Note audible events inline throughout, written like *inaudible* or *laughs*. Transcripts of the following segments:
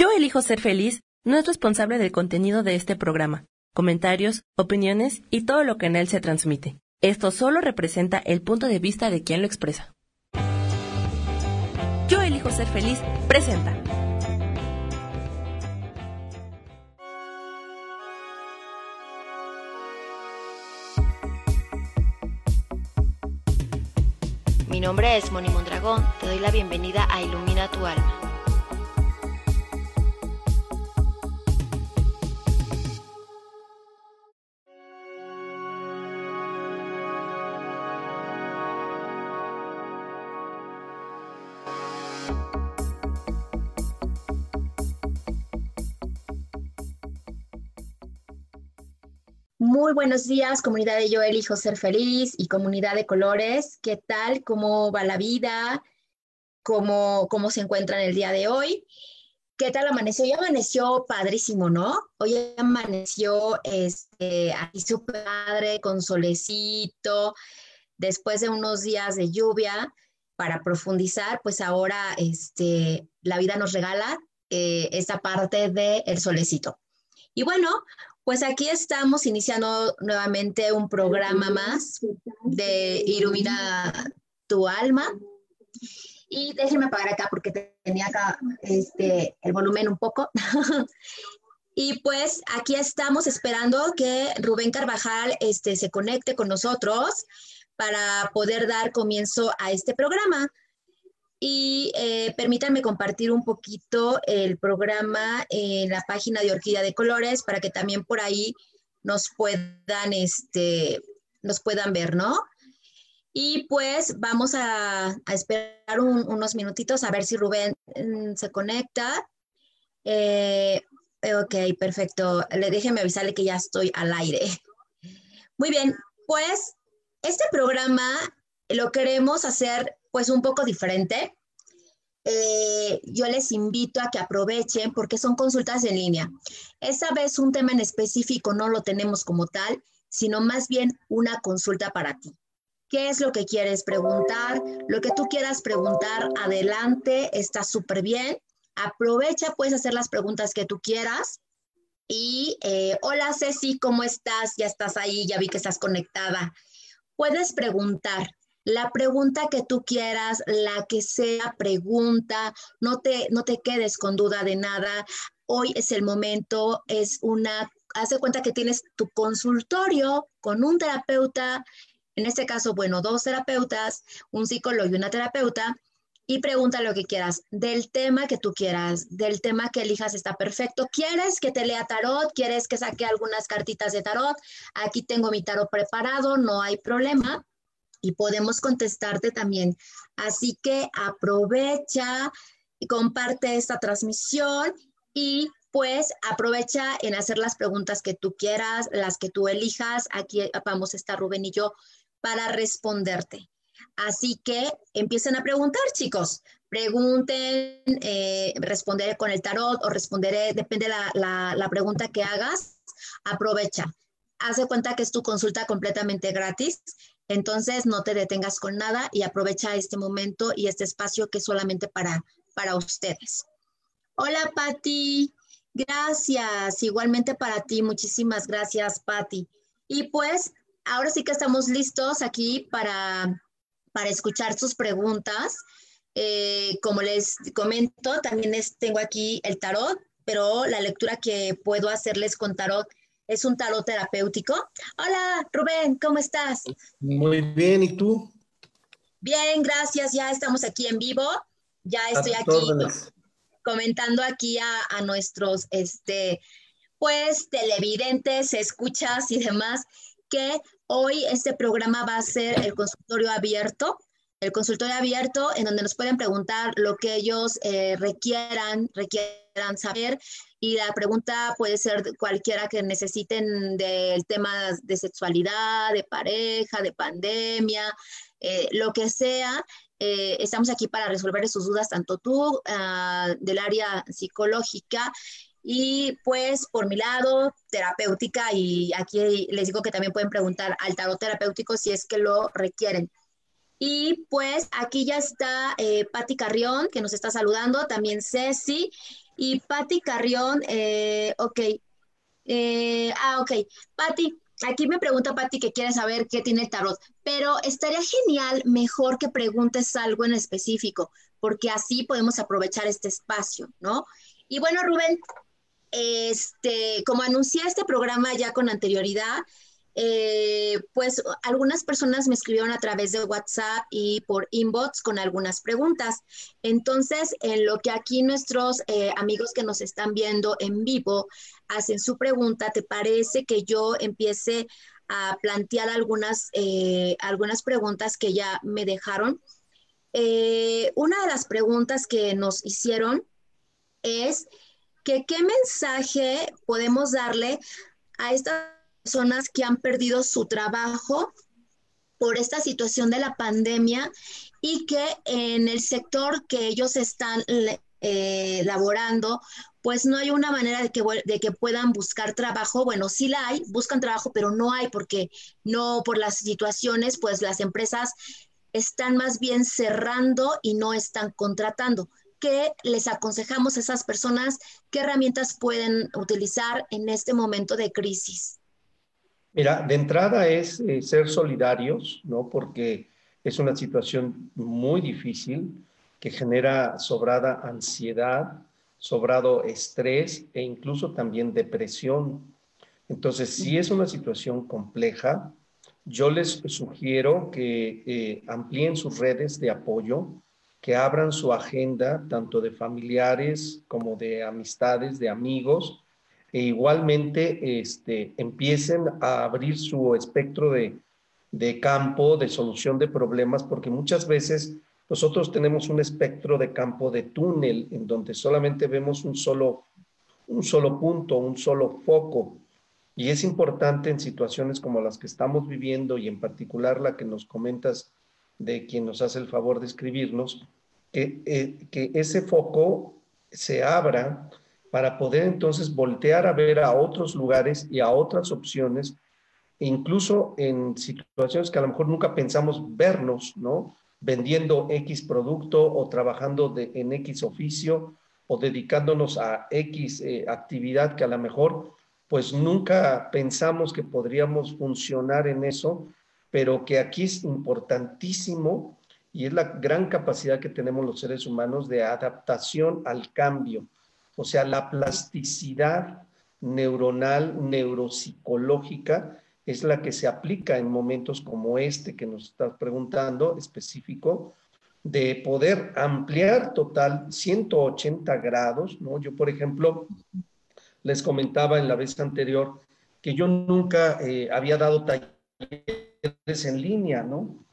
Yo elijo ser feliz no es responsable del contenido de este programa, comentarios, opiniones y todo lo que en él se transmite. Esto solo representa el punto de vista de quien lo expresa. Yo elijo ser feliz presenta. Mi nombre es Moni Mondragón, te doy la bienvenida a Ilumina tu alma. Muy buenos días, comunidad de Yo Elijo Ser Feliz y comunidad de colores. ¿Qué tal? ¿Cómo va la vida? ¿Cómo, cómo se encuentran el día de hoy? ¿Qué tal amaneció? Hoy amaneció padrísimo, ¿no? Hoy amaneció este, aquí su padre con solecito, después de unos días de lluvia. Para profundizar, pues ahora este, la vida nos regala eh, esta parte del el solecito. Y bueno, pues aquí estamos iniciando nuevamente un programa más de Ilumina tu alma. Y déjenme apagar acá porque tenía acá este, el volumen un poco. *laughs* y pues aquí estamos esperando que Rubén Carvajal este, se conecte con nosotros para poder dar comienzo a este programa. Y eh, permítanme compartir un poquito el programa en la página de Orquídea de Colores para que también por ahí nos puedan, este, nos puedan ver, ¿no? Y pues vamos a, esperar unos minutitos a ver si Rubén mm, se conecta. Eh, ok, perfecto. Le déjeme avisarle que ya estoy al aire. Muy bien, pues este programa lo queremos hacer pues un poco diferente. Eh, yo les invito a que aprovechen porque son consultas en línea. Esta vez un tema en específico no lo tenemos como tal, sino más bien una consulta para ti. ¿Qué es lo que quieres preguntar? Lo que tú quieras preguntar, adelante, está súper bien. Aprovecha, puedes hacer las preguntas que tú quieras. Y eh, hola Ceci, ¿cómo estás? Ya estás ahí, ya vi que estás conectada. Puedes preguntar, la pregunta que tú quieras, la que sea pregunta, no te, no te quedes con duda de nada. Hoy es el momento, es una, haz de cuenta que tienes tu consultorio con un terapeuta, en este caso, bueno, dos terapeutas, un psicólogo y una terapeuta, y pregunta lo que quieras, del tema que tú quieras, del tema que elijas está perfecto. ¿Quieres que te lea tarot? ¿Quieres que saque algunas cartitas de tarot? Aquí tengo mi tarot preparado, no hay problema y podemos contestarte también. Así que aprovecha y comparte esta transmisión y pues aprovecha en hacer las preguntas que tú quieras, las que tú elijas. Aquí vamos a estar Rubén y yo para responderte. Así que empiecen a preguntar, chicos. Pregunten, eh, responderé con el tarot o responderé, depende la, la, la pregunta que hagas. Aprovecha. Hace cuenta que es tu consulta completamente gratis entonces, no te detengas con nada y aprovecha este momento y este espacio que es solamente para, para ustedes. Hola, Patti. Gracias. Igualmente para ti. Muchísimas gracias, Patti. Y pues, ahora sí que estamos listos aquí para, para escuchar sus preguntas. Eh, como les comento, también tengo aquí el tarot, pero la lectura que puedo hacerles con tarot es un tarot terapéutico. Hola, Rubén, ¿cómo estás? Muy bien, ¿y tú? Bien, gracias, ya estamos aquí en vivo. Ya estoy aquí comentando aquí a, nuestros, este, pues, televidentes, escuchas y demás, que hoy este programa va a ser el consultorio abierto el consultorio abierto en donde nos pueden preguntar lo que ellos eh, requieran, requieran saber y la pregunta puede ser cualquiera que necesiten del tema de sexualidad, de pareja, de pandemia, eh, lo que sea. Eh, estamos aquí para resolver sus dudas, tanto tú ah, del área psicológica y pues por mi lado, terapéutica, y aquí les digo que también pueden preguntar al tarot terapéutico si es que lo requieren. Y pues aquí ya está eh, Patti Carrión, que nos está saludando, también Ceci. Y Patti Carrión, eh, ok. Eh, ah, ok. Patti, aquí me pregunta Patti que quiere saber qué tiene el tarot, pero estaría genial, mejor que preguntes algo en específico, porque así podemos aprovechar este espacio, ¿no? Y bueno, Rubén, este, como anuncié este programa ya con anterioridad, eh, pues algunas personas me escribieron a través de WhatsApp y por inbox con algunas preguntas. Entonces, en lo que aquí nuestros eh, amigos que nos están viendo en vivo hacen su pregunta, ¿te parece que yo empiece a plantear algunas, eh, algunas preguntas que ya me dejaron? una de las preguntas que nos hicieron es que qué mensaje podemos darle a estas personas que han perdido su trabajo por esta situación de la pandemia y que en el sector que ellos están eh, laborando, pues no hay una manera de que, de que puedan buscar trabajo. Bueno, sí la hay, buscan trabajo, pero no hay porque no por las situaciones, pues las empresas están más bien cerrando y no están contratando. ¿Qué les aconsejamos a esas personas? ¿Qué herramientas pueden utilizar en este momento de crisis? Mira, de entrada es eh, ser solidarios, ¿no? Porque es una situación muy difícil que genera sobrada ansiedad, sobrado estrés e incluso también depresión. Entonces, si es una situación compleja, yo les sugiero que eh, amplíen sus redes de apoyo, que abran su agenda tanto de familiares como de amistades, de amigos, e igualmente este, empiecen a abrir su espectro de, de campo, de solución de problemas, porque muchas veces nosotros tenemos un espectro de campo de túnel en donde solamente vemos un solo, un solo punto, un solo foco. Y es importante en situaciones como las que estamos viviendo y en particular la que nos comentas de quien nos hace el favor de escribirnos, que, eh, que ese foco se abra para poder entonces voltear a ver a otros lugares y a otras opciones, incluso en situaciones que a lo mejor nunca pensamos vernos, ¿no? Vendiendo X producto o trabajando de, en X oficio o dedicándonos a X eh, actividad que a lo mejor pues nunca pensamos que podríamos funcionar en eso, pero que aquí es importantísimo y es la gran capacidad que tenemos los seres humanos de adaptación al cambio o sea, la plasticidad neuronal, neuropsicológica, es la que se aplica en momentos como este que nos estás preguntando, específico, de poder ampliar total 180 grados, ¿no? Yo, por ejemplo, les comentaba en la vez anterior que yo nunca eh, había dado talleres en línea, ¿no?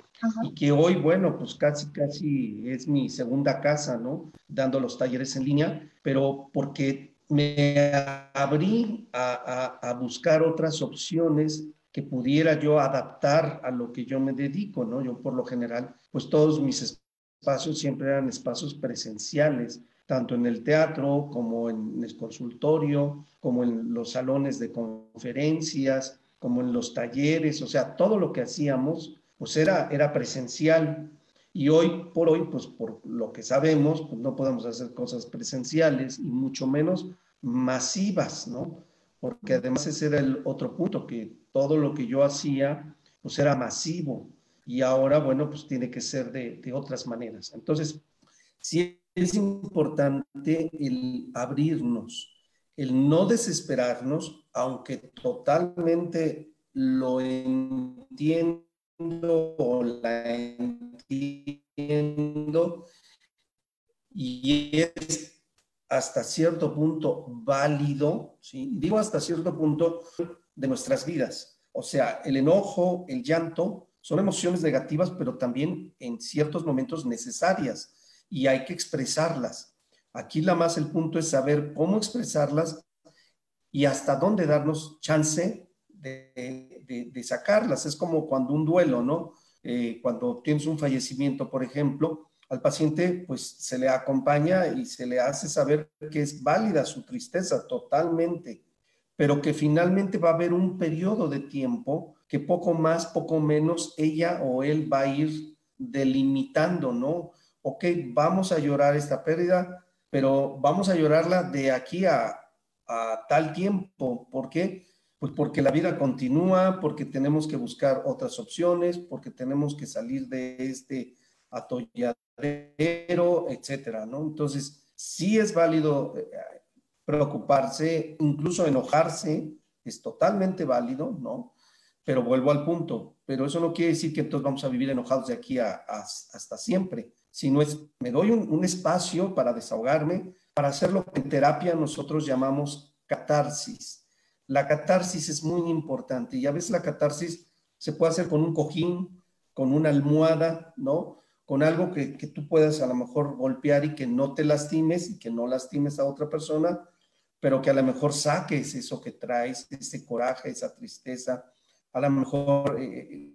Y que hoy, bueno, pues casi, casi es mi segunda casa, ¿no? Dando los talleres en línea, pero porque me abrí a, a, buscar otras opciones que pudiera yo adaptar a lo que yo me dedico, ¿no? Yo por lo general, pues todos mis espacios siempre eran espacios presenciales, tanto en el teatro como en el consultorio, como en los salones de conferencias, como en los talleres, o sea, todo lo que hacíamos pues era, era presencial. Y hoy por hoy, pues por lo que sabemos, pues no podemos hacer cosas presenciales y mucho menos masivas, ¿no? Porque además ese era el otro punto, que todo lo que yo hacía, pues era masivo. Y ahora, bueno, pues tiene que ser de, de otras maneras. Entonces, sí es importante el abrirnos, el no desesperarnos, aunque totalmente lo entiendo o la entiendo y es hasta cierto punto válido, ¿sí? digo hasta cierto punto de nuestras vidas. O sea, el enojo, el llanto, son emociones negativas, pero también en ciertos momentos necesarias y hay que expresarlas. Aquí la más el punto es saber cómo expresarlas y hasta dónde darnos chance de, sacarlas. Es como cuando un duelo, ¿no? Eh, cuando tienes un fallecimiento, por ejemplo, al paciente pues se le acompaña y se le hace saber que es válida su tristeza totalmente, pero que finalmente va a haber un periodo de tiempo que poco más, poco menos ella o él va a ir delimitando, ¿no? Ok, vamos a llorar esta pérdida, pero vamos a llorarla de aquí a, a tal tiempo. ¿Por qué? Pues porque la vida continúa, porque tenemos que buscar otras opciones, porque tenemos que salir de este atolladero, etcétera, ¿no? Entonces, sí es válido eh, preocuparse, incluso enojarse, es totalmente válido, ¿no? Pero vuelvo al punto, pero eso no quiere decir que entonces vamos a vivir enojados de aquí a, hasta siempre, sino es, me doy un, un espacio para desahogarme, para hacer lo que en terapia nosotros llamamos catarsis la catarsis es muy importante y a veces la catarsis se puede hacer con un cojín, con una almohada, ¿no? Con algo que, tú puedas a lo mejor golpear y que no te lastimes y que no lastimes a otra persona, pero que a lo mejor saques eso que traes, ese coraje, esa tristeza. A lo mejor, eh,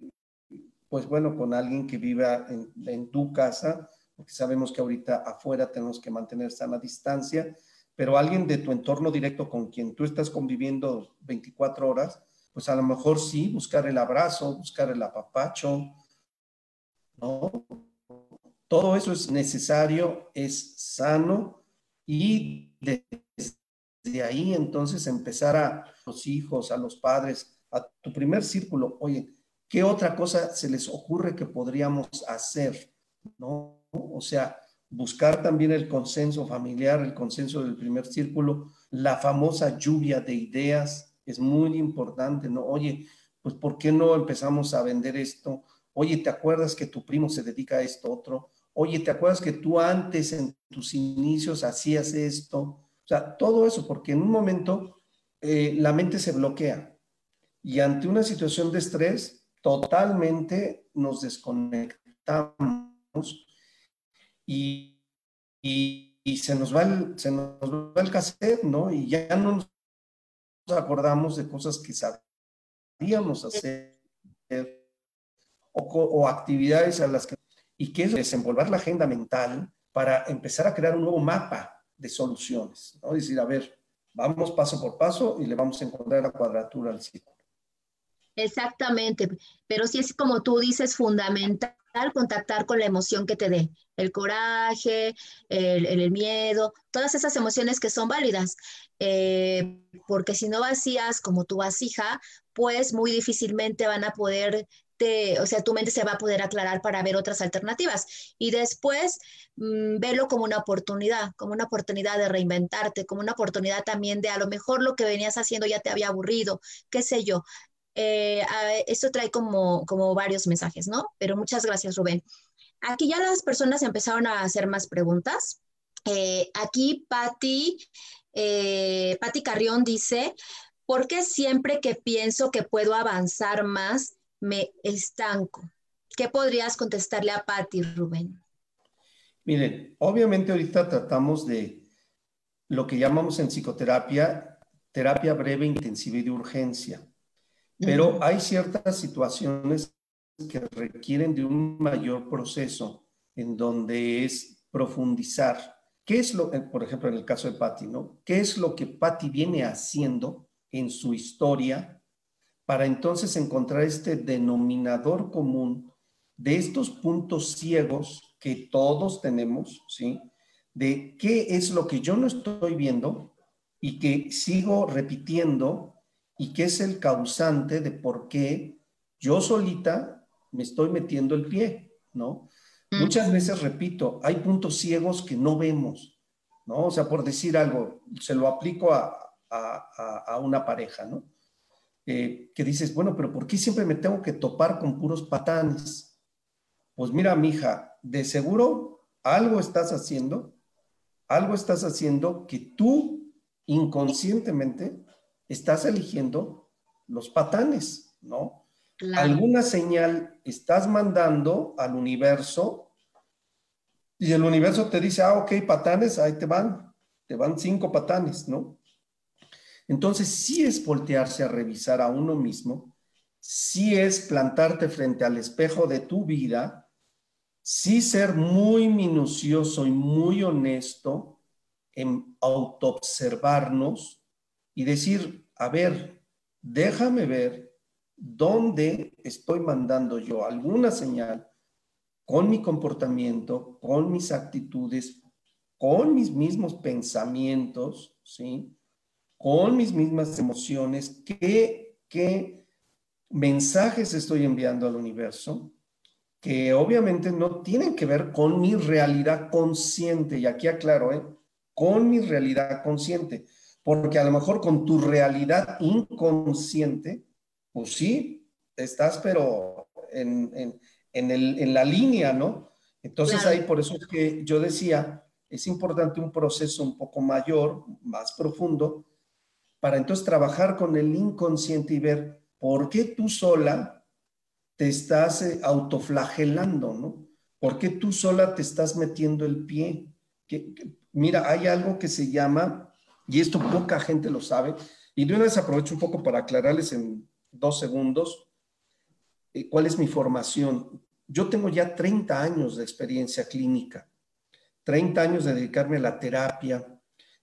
pues bueno, con alguien que viva en, en tu casa, porque sabemos que ahorita afuera tenemos que mantener sana distancia, pero alguien de tu entorno directo con quien tú estás conviviendo 24 horas, pues a lo mejor sí, buscar el abrazo, buscar el apapacho, ¿no? Todo eso es necesario, es sano y desde ahí entonces empezar a los hijos, a los padres, a tu primer círculo, oye, ¿qué otra cosa se les ocurre que podríamos hacer? ¿No? O sea, buscar también el consenso familiar, el consenso del primer círculo, la famosa lluvia de ideas es muy importante, ¿no? Oye, pues ¿por qué no empezamos a vender esto? Oye, ¿te acuerdas que tu primo se dedica a esto otro? Oye, ¿te acuerdas que tú antes en tus inicios hacías esto? O sea, todo eso, porque en un momento eh, la mente se bloquea y ante una situación de estrés, totalmente nos desconectamos y, y, se, nos va el, se nos va el cassette, ¿no? Y ya no nos acordamos de cosas que sabíamos hacer o, o actividades a las que... Y que es desenvolver la agenda mental para empezar a crear un nuevo mapa de soluciones, ¿no? Decir, a ver, vamos paso por paso y le vamos a encontrar la cuadratura al círculo. Exactamente, pero sí es como tú dices, fundamental contactar con la emoción que te dé, el coraje, el, miedo, todas esas emociones que son válidas, eh, porque si no vacías como tu vasija, pues muy difícilmente van a poder o sea, tu mente se va a poder aclarar para ver otras alternativas. Y después, mm, verlo como una oportunidad, como una oportunidad de reinventarte, como una oportunidad también de a lo mejor lo que venías haciendo ya te había aburrido, qué sé yo. Eh, esto trae como, como varios mensajes, ¿no? Pero muchas gracias, Rubén. Aquí ya las personas empezaron a hacer más preguntas. Eh, aquí Patti, eh, Patti Carrión dice, ¿por qué siempre que pienso que puedo avanzar más, me estanco? ¿Qué podrías contestarle a Patti, Rubén? Miren, obviamente ahorita tratamos de lo que llamamos en psicoterapia, terapia breve, intensiva y de urgencia. Pero hay ciertas situaciones que requieren de un mayor proceso en donde es profundizar. ¿Qué es lo, por ejemplo, en el caso de Patty, ¿no? ¿Qué es lo que Patty viene haciendo en su historia para entonces encontrar este denominador común de estos puntos ciegos que todos tenemos, ¿sí? De qué es lo que yo no estoy viendo y que sigo repitiendo y qué es el causante de por qué yo solita me estoy metiendo el pie, ¿no? Muchas veces, repito, hay puntos ciegos que no vemos, ¿no? O sea, por decir algo, se lo aplico a, una pareja, ¿no? Eh, que dices, bueno, pero ¿por qué siempre me tengo que topar con puros patanes? Pues mira, mija, de seguro algo estás haciendo, algo estás haciendo que tú inconscientemente estás eligiendo los patanes, ¿no? Alguna señal estás mandando al universo y el universo te dice, ah, ok, patanes, ahí te van, te van cinco patanes, ¿no? Entonces, sí es voltearse a revisar a uno mismo, sí es plantarte frente al espejo de tu vida, sí ser muy minucioso y muy honesto en autoobservarnos y decir, a ver, déjame ver dónde estoy mandando yo alguna señal con mi comportamiento, con mis actitudes, con mis mismos pensamientos, ¿sí? Con mis mismas emociones, qué, qué mensajes estoy enviando al universo, que obviamente no tienen que ver con mi realidad consciente, y aquí aclaro, ¿eh? con mi realidad consciente, porque a lo mejor con tu realidad inconsciente, pues sí, estás pero en, en, la línea, ¿no? Entonces ahí por eso es que yo decía, es importante un proceso un poco mayor, más profundo, para entonces trabajar con el inconsciente y ver por qué tú sola te estás eh, autoflagelando, ¿no? ¿Por qué tú sola te estás metiendo el pie? mira, hay algo que se llama, y esto poca gente lo sabe, y de una vez aprovecho un poco para aclararles en dos segundos eh, cuál es mi formación. Yo tengo ya 30 años de experiencia clínica, 30 años de dedicarme a la terapia,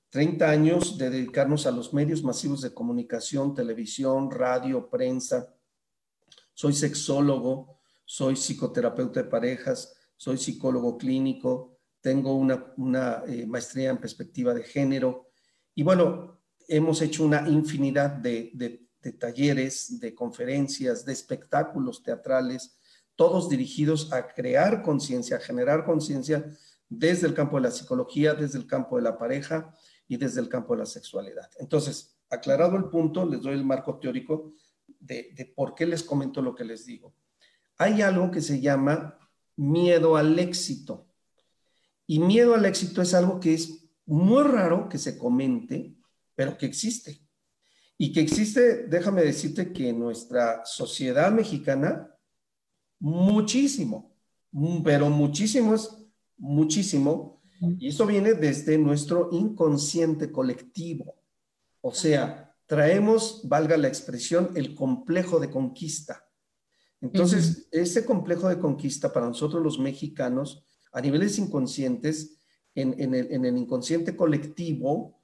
30 años de dedicarnos a los medios masivos de comunicación, televisión, radio, prensa. Soy sexólogo, soy psicoterapeuta de parejas, soy psicólogo clínico, tengo una, eh, maestría en perspectiva de género y bueno, hemos hecho una infinidad de talleres, de conferencias, de espectáculos teatrales, todos dirigidos a crear conciencia, a generar conciencia desde el campo de la psicología, desde el campo de la pareja y desde el campo de la sexualidad. Entonces, aclarado el punto, les doy el marco teórico de, de por qué les comento lo que les digo. Hay algo que se llama miedo al éxito. Y miedo al éxito es algo que es muy raro que se comente, pero que existe. Y que existe, déjame decirte que en nuestra sociedad mexicana, muchísimo, pero muchísimo es muchísimo. Y esto viene desde nuestro inconsciente colectivo. O sea, traemos, valga la expresión, el complejo de conquista. Entonces, ese complejo de conquista para nosotros los mexicanos, a niveles inconscientes, en, el, en el inconsciente colectivo,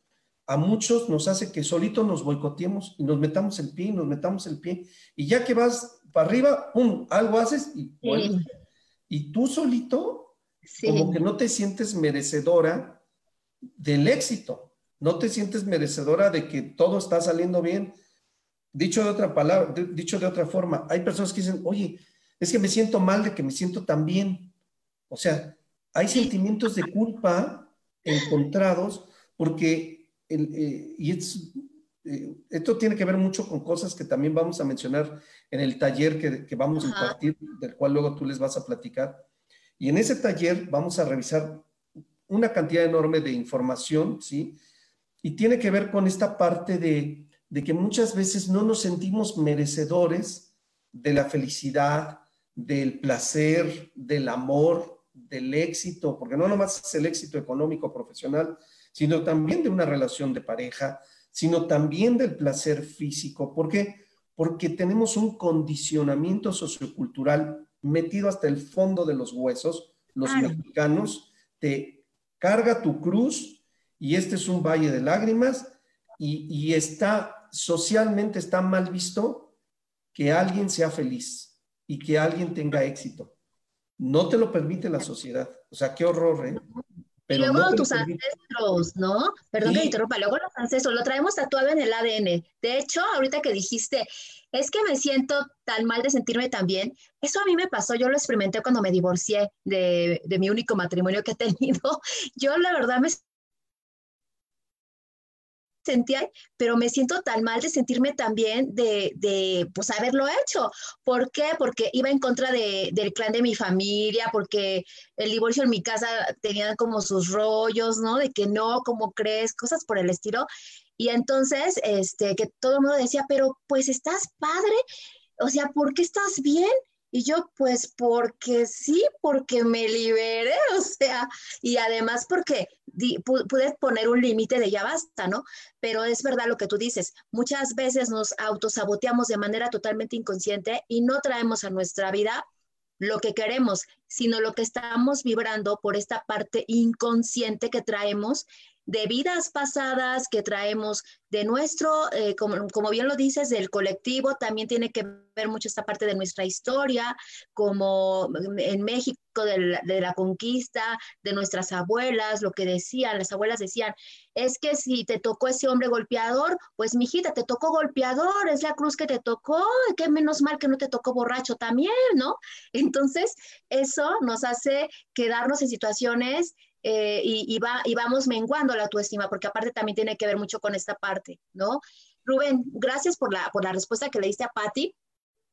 a muchos nos hace que solito nos boicoteemos y nos metamos el pie y nos metamos el pie. Y ya que vas para arriba, ¡pum! Algo haces y, y tú solito, como que no te sientes merecedora del éxito. No te sientes merecedora de que todo está saliendo bien. Dicho de otra palabra, dicho de otra forma, hay personas que dicen, oye, es que me siento mal de que me siento tan bien. O sea, hay sentimientos de culpa encontrados porque eh, y eh, esto tiene que ver mucho con cosas que también vamos a mencionar en el taller que, que vamos a impartir, del cual luego tú les vas a platicar. Y en ese taller vamos a revisar una cantidad enorme de información, ¿sí? Y tiene que ver con esta parte de, de que muchas veces no nos sentimos merecedores de la felicidad, del placer, del amor, del éxito, porque no nomás es el éxito económico, profesional, sino también de una relación de pareja, sino también del placer físico. ¿Por qué? Porque tenemos un condicionamiento sociocultural metido hasta el fondo de los huesos. Los mexicanos te carga tu cruz y este es un valle de lágrimas y, y está socialmente está mal visto que alguien sea feliz y que alguien tenga éxito. No te lo permite la sociedad. O sea, qué horror, ¿eh? Y luego tus ancestros, ¿no? Perdón que interrumpa, luego los ancestros, lo traemos tatuado en el ADN. De hecho, ahorita que dijiste, es que me siento tan mal de sentirme tan bien, eso a mí me pasó, yo lo experimenté cuando me divorcié de, de mi único matrimonio que he tenido. *laughs* Yo la verdad me sentía, pero me siento tan mal de sentirme tan bien de, de, pues, haberlo hecho. ¿Por qué? Porque iba en contra de, del clan de mi familia, porque el divorcio en mi casa tenía como sus rollos, ¿no? De que no, ¿cómo crees? Cosas por el estilo. Y entonces, este, que todo el mundo decía, pero pues estás padre, o sea, ¿por qué estás bien? Y yo, pues porque sí, porque me liberé, *laughs* o sea, y además porque pude poner un límite de ya basta, ¿no? Pero es verdad lo que tú dices, muchas veces nos autosaboteamos de manera totalmente inconsciente y no traemos a nuestra vida lo que queremos, sino lo que estamos vibrando por esta parte inconsciente que traemos de vidas pasadas que traemos de nuestro, eh, como, como, bien lo dices, del colectivo, también tiene que ver mucho esta parte de nuestra historia, como en México de la, conquista, de nuestras abuelas, lo que decían, las abuelas decían, es que si te tocó ese hombre golpeador, pues mijita, te tocó golpeador, es la cruz que te tocó, qué menos mal que no te tocó borracho también, ¿no? Entonces, eso nos hace quedarnos en situaciones eh, y, va, y vamos menguando la autoestima, porque aparte también tiene que ver mucho con esta parte, ¿no? Rubén, gracias por la, por la respuesta que le diste a Patti.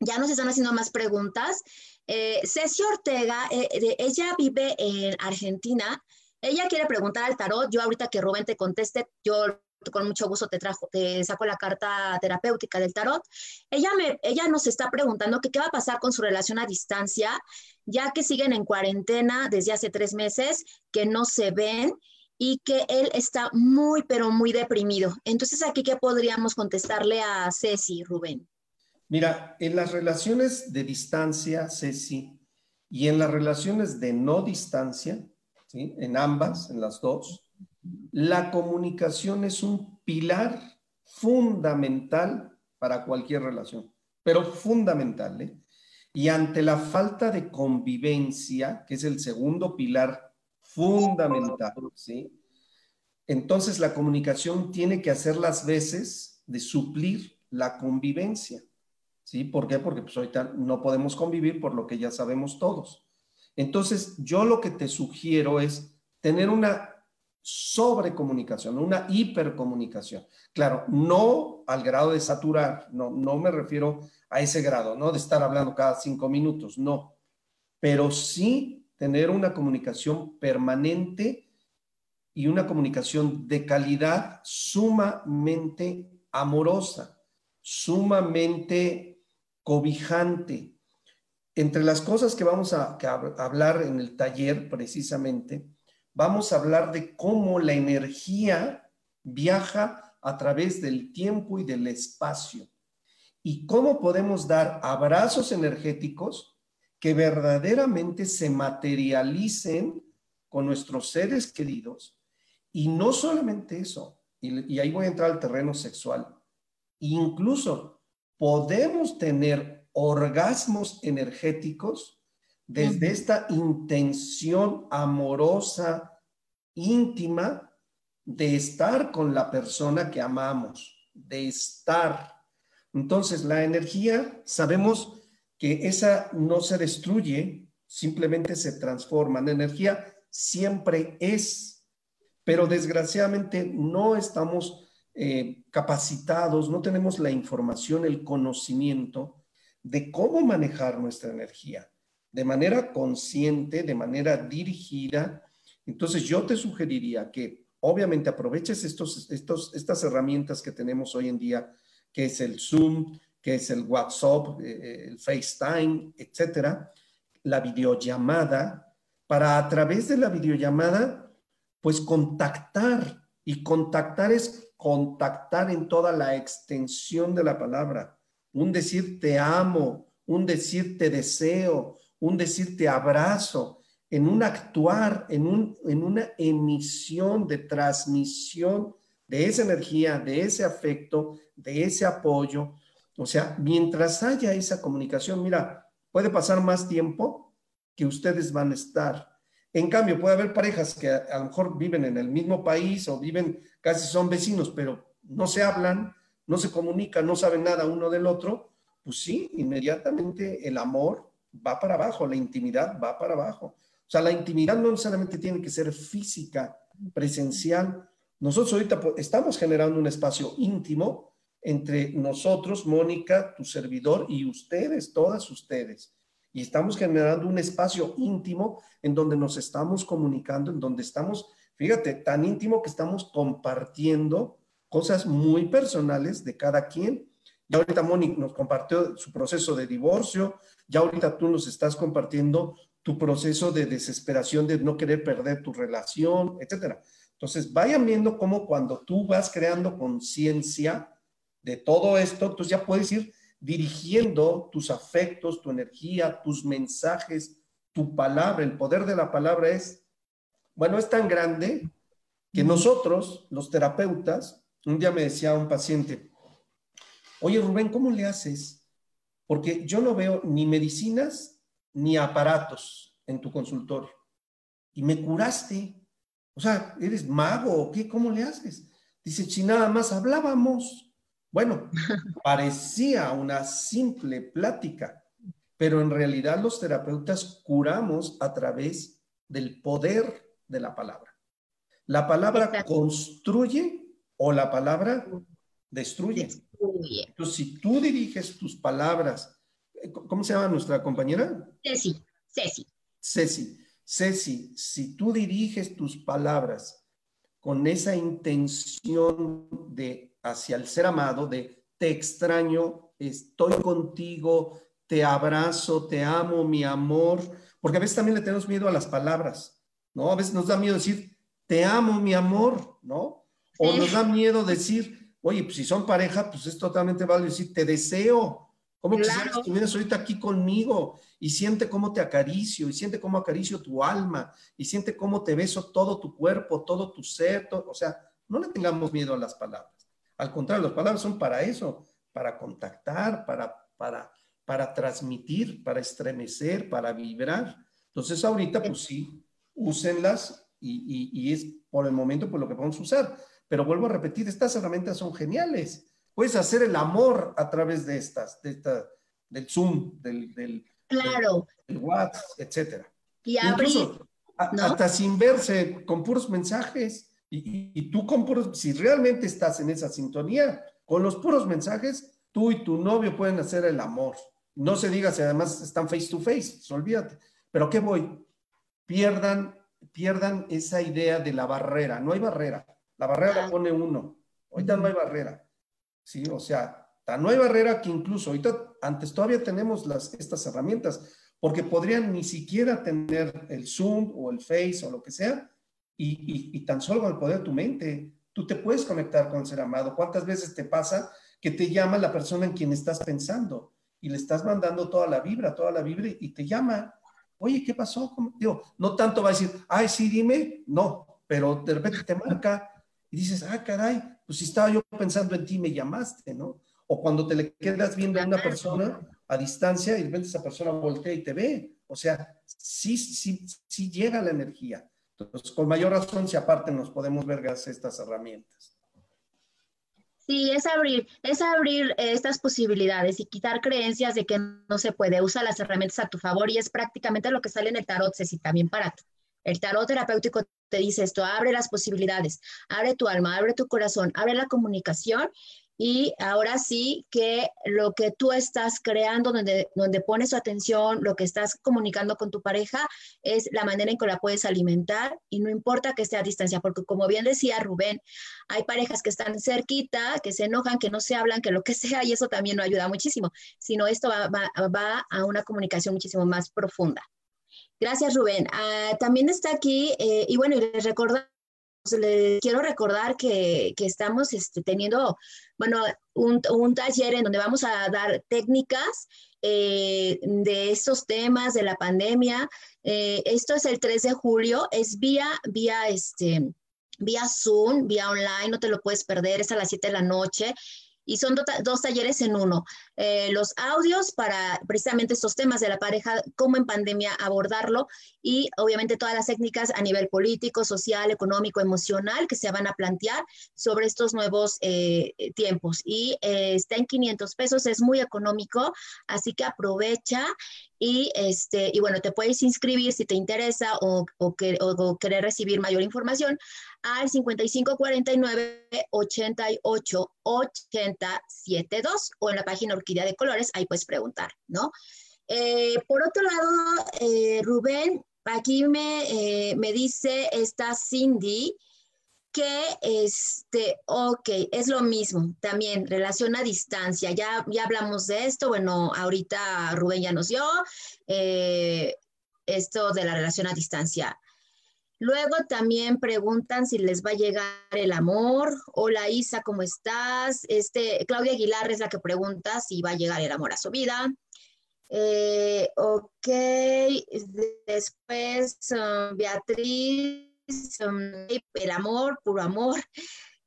Ya nos están haciendo más preguntas. Eh, Ceci Ortega, eh, ella vive en Argentina. Ella quiere preguntar al tarot. Yo ahorita que Rubén te conteste, yo con mucho gusto te trajo, te saco la carta terapéutica del tarot. Ella, me, ella nos está preguntando que qué va a pasar con su relación a distancia, ya que siguen en cuarentena desde hace tres meses, que no se ven y que él está muy, pero muy deprimido. Entonces, aquí, ¿qué podríamos contestarle a Ceci, Rubén? Mira, en las relaciones de distancia, Ceci, y en las relaciones de no distancia, ¿sí? en ambas, en las dos, la comunicación es un pilar fundamental para cualquier relación, pero fundamental. ¿eh? Y ante la falta de convivencia, que es el segundo pilar fundamental, ¿sí? entonces la comunicación tiene que hacer las veces de suplir la convivencia. ¿Sí? ¿Por qué? Porque pues ahorita no podemos convivir por lo que ya sabemos todos. Entonces, yo lo que te sugiero es tener una sobrecomunicación, una hipercomunicación. Claro, no al grado de saturar, no, no me refiero a ese grado, no de estar hablando cada cinco minutos, no, pero sí tener una comunicación permanente y una comunicación de calidad sumamente amorosa, sumamente cobijante. Entre las cosas que vamos a, hablar en el taller precisamente, vamos a hablar de cómo la energía viaja a través del tiempo y del espacio y cómo podemos dar abrazos energéticos que verdaderamente se materialicen con nuestros seres queridos. Y no solamente eso, y, ahí voy a entrar al terreno sexual, incluso podemos tener orgasmos energéticos desde esta intención amorosa, íntima, de estar con la persona que amamos, de estar. Entonces, la energía, sabemos que esa no se destruye, simplemente se transforma. La energía siempre es, pero desgraciadamente no estamos eh, capacitados, no tenemos la información, el conocimiento de cómo manejar nuestra energía de manera consciente, de manera dirigida. Entonces yo te sugeriría que obviamente aproveches estos, estos, estas herramientas que tenemos hoy en día, que es el Zoom, que es el WhatsApp, eh, eh, el FaceTime, etcétera, la videollamada, para a través de la videollamada, pues contactar. Y contactar es contactar en toda la extensión de la palabra. Un decir te amo, un decir te deseo, un decirte abrazo, en un actuar, en, un, en una emisión de transmisión de esa energía, de ese afecto, de ese apoyo. O sea, mientras haya esa comunicación, mira, puede pasar más tiempo que ustedes van a estar. En cambio, puede haber parejas que a, lo mejor viven en el mismo país o viven, casi son vecinos, pero no se hablan, no se comunican, no saben nada uno del otro. Pues sí, inmediatamente el amor va para abajo, la intimidad va para abajo. O sea, la intimidad no necesariamente tiene que ser física, presencial. Nosotros ahorita estamos generando un espacio íntimo entre nosotros, Mónica, tu servidor y ustedes, todas ustedes. Y estamos generando un espacio íntimo en donde nos estamos comunicando, en donde estamos, fíjate, tan íntimo que estamos compartiendo cosas muy personales de cada quien. Y ahorita Mónica nos compartió su proceso de divorcio, ya ahorita tú nos estás compartiendo tu proceso de desesperación de no querer perder tu relación, etcétera. Entonces, vayan viendo cómo cuando tú vas creando conciencia de todo esto, entonces ya puedes ir dirigiendo tus afectos, tu energía, tus mensajes, tu palabra. El poder de la palabra es, bueno, es tan grande que nosotros, los terapeutas, un día me decía un paciente, oye Rubén, ¿cómo le haces? Porque yo no veo ni medicinas ni aparatos en tu consultorio. Y me curaste. O sea, ¿eres mago o qué? ¿Cómo le haces? Dice, si nada más hablábamos. Bueno, *laughs* parecía una simple plática, pero en realidad los terapeutas curamos a través del poder de la palabra. La palabra construye o la palabra destruye. Entonces, si tú diriges tus palabras, ¿cómo se llama nuestra compañera? Ceci, Ceci. Ceci, Ceci, si tú diriges tus palabras con esa intención de hacia el ser amado, de te extraño, estoy contigo, te abrazo, te amo, mi amor, porque a veces también le tenemos miedo a las palabras, ¿no? A veces nos da miedo decir, te amo, mi amor, ¿no? O nos da miedo decir, oye, pues si son pareja, pues es totalmente válido decir, te deseo. ¿Cómo claro. que estuvieras ahorita aquí conmigo? Y siente cómo te acaricio, y siente cómo acaricio tu alma, y siente cómo te beso todo tu cuerpo, todo tu ser, o sea, no le tengamos miedo a las palabras. Al contrario, las palabras son para eso, para contactar, para, para, para transmitir, para estremecer, para vibrar. Entonces ahorita, pues sí, úsenlas y, es por el momento por lo que podemos usar. Pero vuelvo a repetir, estas herramientas son geniales. Puedes hacer el amor a través de estas, de esta, del Zoom, del, del, claro. del, WhatsApp, etcétera. Y Incluso, hasta sin verse, con puros mensajes. Y, y, tú con puros, si realmente estás en esa sintonía, con los puros mensajes, tú y tu novio pueden hacer el amor. No se diga si además están face to face, olvídate. Pero ¿qué voy? Pierdan pierdan esa idea de la barrera. No hay barrera. La barrera la pone uno. Ahorita no hay barrera. ¿Sí? O sea, no hay barrera que incluso ahorita, antes todavía tenemos las, estas herramientas, porque podrían ni siquiera tener el Zoom o el Face o lo que sea, y, y, tan solo con el poder de tu mente, tú te puedes conectar con el ser amado. ¿Cuántas veces te pasa que te llama la persona en quien estás pensando y le estás mandando toda la vibra, toda la vibra y te llama oye, ¿qué pasó? Digo, no tanto va a decir, ay, sí, dime, no, pero de repente te marca y dices, ah, caray, pues si estaba yo pensando en ti, me llamaste, ¿no? O cuando te le quedas viendo a una persona a distancia y de repente esa persona voltea y te ve. O sea, sí, sí, sí llega la energía. Entonces, con mayor razón, si aparte nos podemos ver gracias a estas herramientas. Sí, es abrir, es abrir eh, estas posibilidades y quitar creencias de que no se puede. Usa las herramientas a tu favor y es prácticamente lo que sale en el tarot, Ceci, también para ti. El tarot terapéutico te dice esto, abre las posibilidades, abre tu alma, abre tu corazón, abre la comunicación y ahora sí que lo que tú estás creando, donde, donde pones tu atención, lo que estás comunicando con tu pareja, es la manera en que la puedes alimentar y no importa que esté a distancia, porque como bien decía Rubén, hay parejas que están cerquita, que se enojan, que no se hablan, que lo que sea, y eso también no ayuda muchísimo, sino esto va, va, a una comunicación muchísimo más profunda. Gracias, Rubén. Ah, también está aquí, eh, y bueno, les recuerdo les quiero recordar que, que estamos este, teniendo, bueno, un, un, taller en donde vamos a dar técnicas eh, de estos temas de la pandemia. Eh, esto es el 3 de julio, es vía, vía, este, vía Zoom, vía online, no te lo puedes perder, es a las 7 de la noche y son dos talleres en uno. Eh, los audios para precisamente estos temas de la pareja, cómo en pandemia abordarlo y obviamente todas las técnicas a nivel político, social, económico, emocional que se van a plantear sobre estos nuevos eh, tiempos. Y eh, está en 500 pesos, es muy económico, así que aprovecha y, este, y bueno, te puedes inscribir si te interesa o, o, que, o, querer recibir mayor información al 5549 88 80 72 o en la página Orquídea de Colores, ahí puedes preguntar, ¿no? Eh, por otro lado, eh, Rubén, aquí me, eh, me dice esta Cindy que, este, ok, es lo mismo, también relación a distancia, ya, ya hablamos de esto, bueno, ahorita Rubén ya nos dio esto de la relación a distancia. Luego también preguntan si les va a llegar el amor. Hola Isa, ¿cómo estás? Este, Claudia Aguilar es la que pregunta si va a llegar el amor a su vida. Eh, ok, después um, Beatriz el amor, puro amor.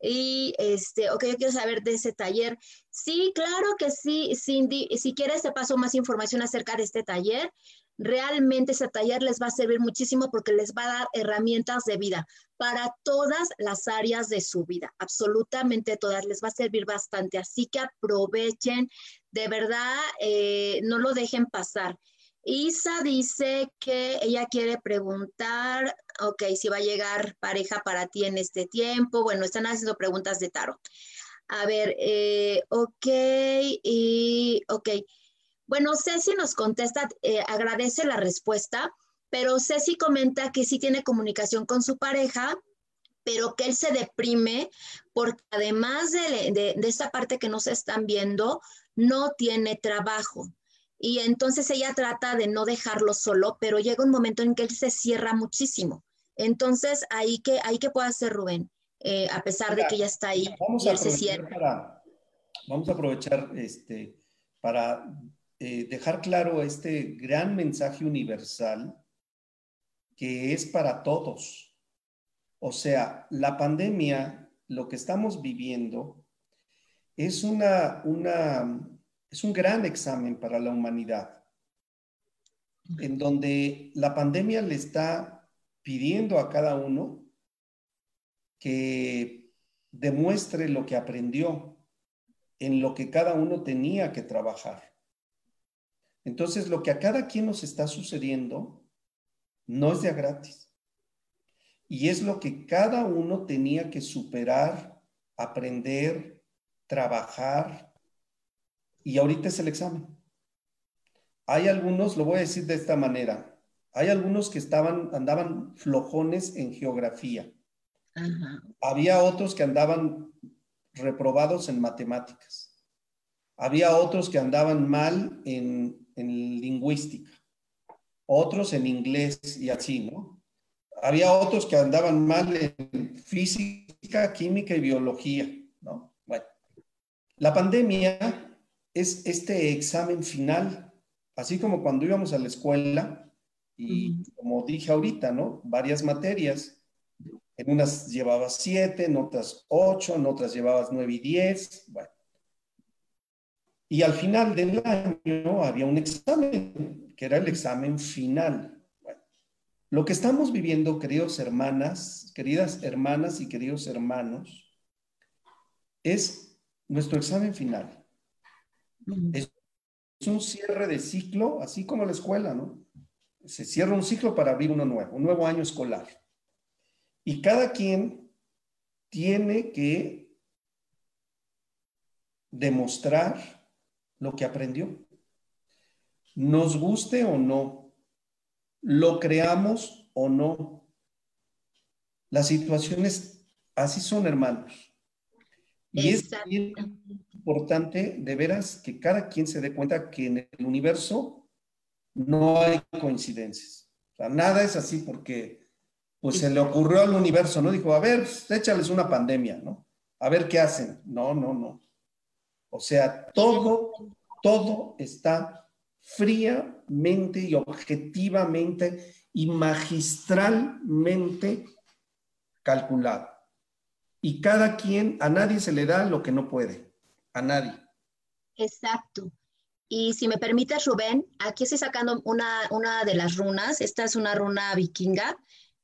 Y, este, ok, yo quiero saber de ese taller. Sí, claro que sí, Cindy. Si quieres, te paso más información acerca de este taller. Realmente ese taller les va a servir muchísimo porque les va a dar herramientas de vida para todas las áreas de su vida, absolutamente todas, les va a servir bastante. Así que aprovechen, de verdad, eh, no lo dejen pasar. Isa dice que ella quiere preguntar, ok, si va a llegar pareja para ti en este tiempo. Bueno, están haciendo preguntas de tarot. A ver, eh, ok, y ok. Bueno, Ceci nos contesta, eh, agradece la respuesta, pero Ceci comenta que sí tiene comunicación con su pareja, pero que él se deprime porque además de, de esta parte que no se están viendo, no tiene trabajo. Y entonces ella trata de no dejarlo solo, pero llega un momento en que él se cierra muchísimo. Entonces, ahí que, ahí que puede hacer Rubén, eh, a pesar de que ella está ahí y él se cierra. Para, vamos a aprovechar este, para eh, dejar claro este gran mensaje universal que es para todos. O sea, la pandemia, lo que estamos viviendo, es una, una es un gran examen para la humanidad, en donde la pandemia le está pidiendo a cada uno que demuestre lo que aprendió, en lo que cada uno tenía que trabajar. Entonces, lo que a cada quien nos está sucediendo no es de gratis. Y es lo que cada uno tenía que superar, aprender, trabajar, y ahorita es el examen. Hay algunos, lo voy a decir de esta manera, hay algunos que estaban, andaban flojones en geografía. Había otros que andaban reprobados en matemáticas. Había otros que andaban mal en, en lingüística. Otros en inglés y así, ¿no? Había otros que andaban mal en física, química y biología, ¿no? Bueno, la pandemia es este examen final, así como cuando íbamos a la escuela y como dije ahorita, ¿no? Varias materias. En unas llevabas siete, en otras ocho, en otras llevabas nueve y diez. Bueno. Y al final del año había un examen, que era el examen final. Bueno, lo que estamos viviendo, queridos hermanas, queridas hermanas y queridos hermanos, es nuestro examen final. Es, un cierre de ciclo, así como la escuela, ¿no? Se cierra un ciclo para abrir uno nuevo, un nuevo año escolar. Y cada quien tiene que demostrar lo que aprendió. Nos guste o no, lo creamos o no. Las situaciones así son, hermanos. Y es importante de veras que cada quien se dé cuenta que en el universo no hay coincidencias. O sea, nada es así porque pues se le ocurrió al universo, ¿no? Dijo, a ver, pues, échales una pandemia, ¿no? A ver qué hacen. No, no, no. O sea, todo, todo está fríamente y objetivamente y magistralmente calculado. Y cada quien, a nadie se le da lo que no puede a nadie. Exacto. Y si me permites, Rubén, aquí estoy sacando una, una de las runas. Esta es una runa vikinga,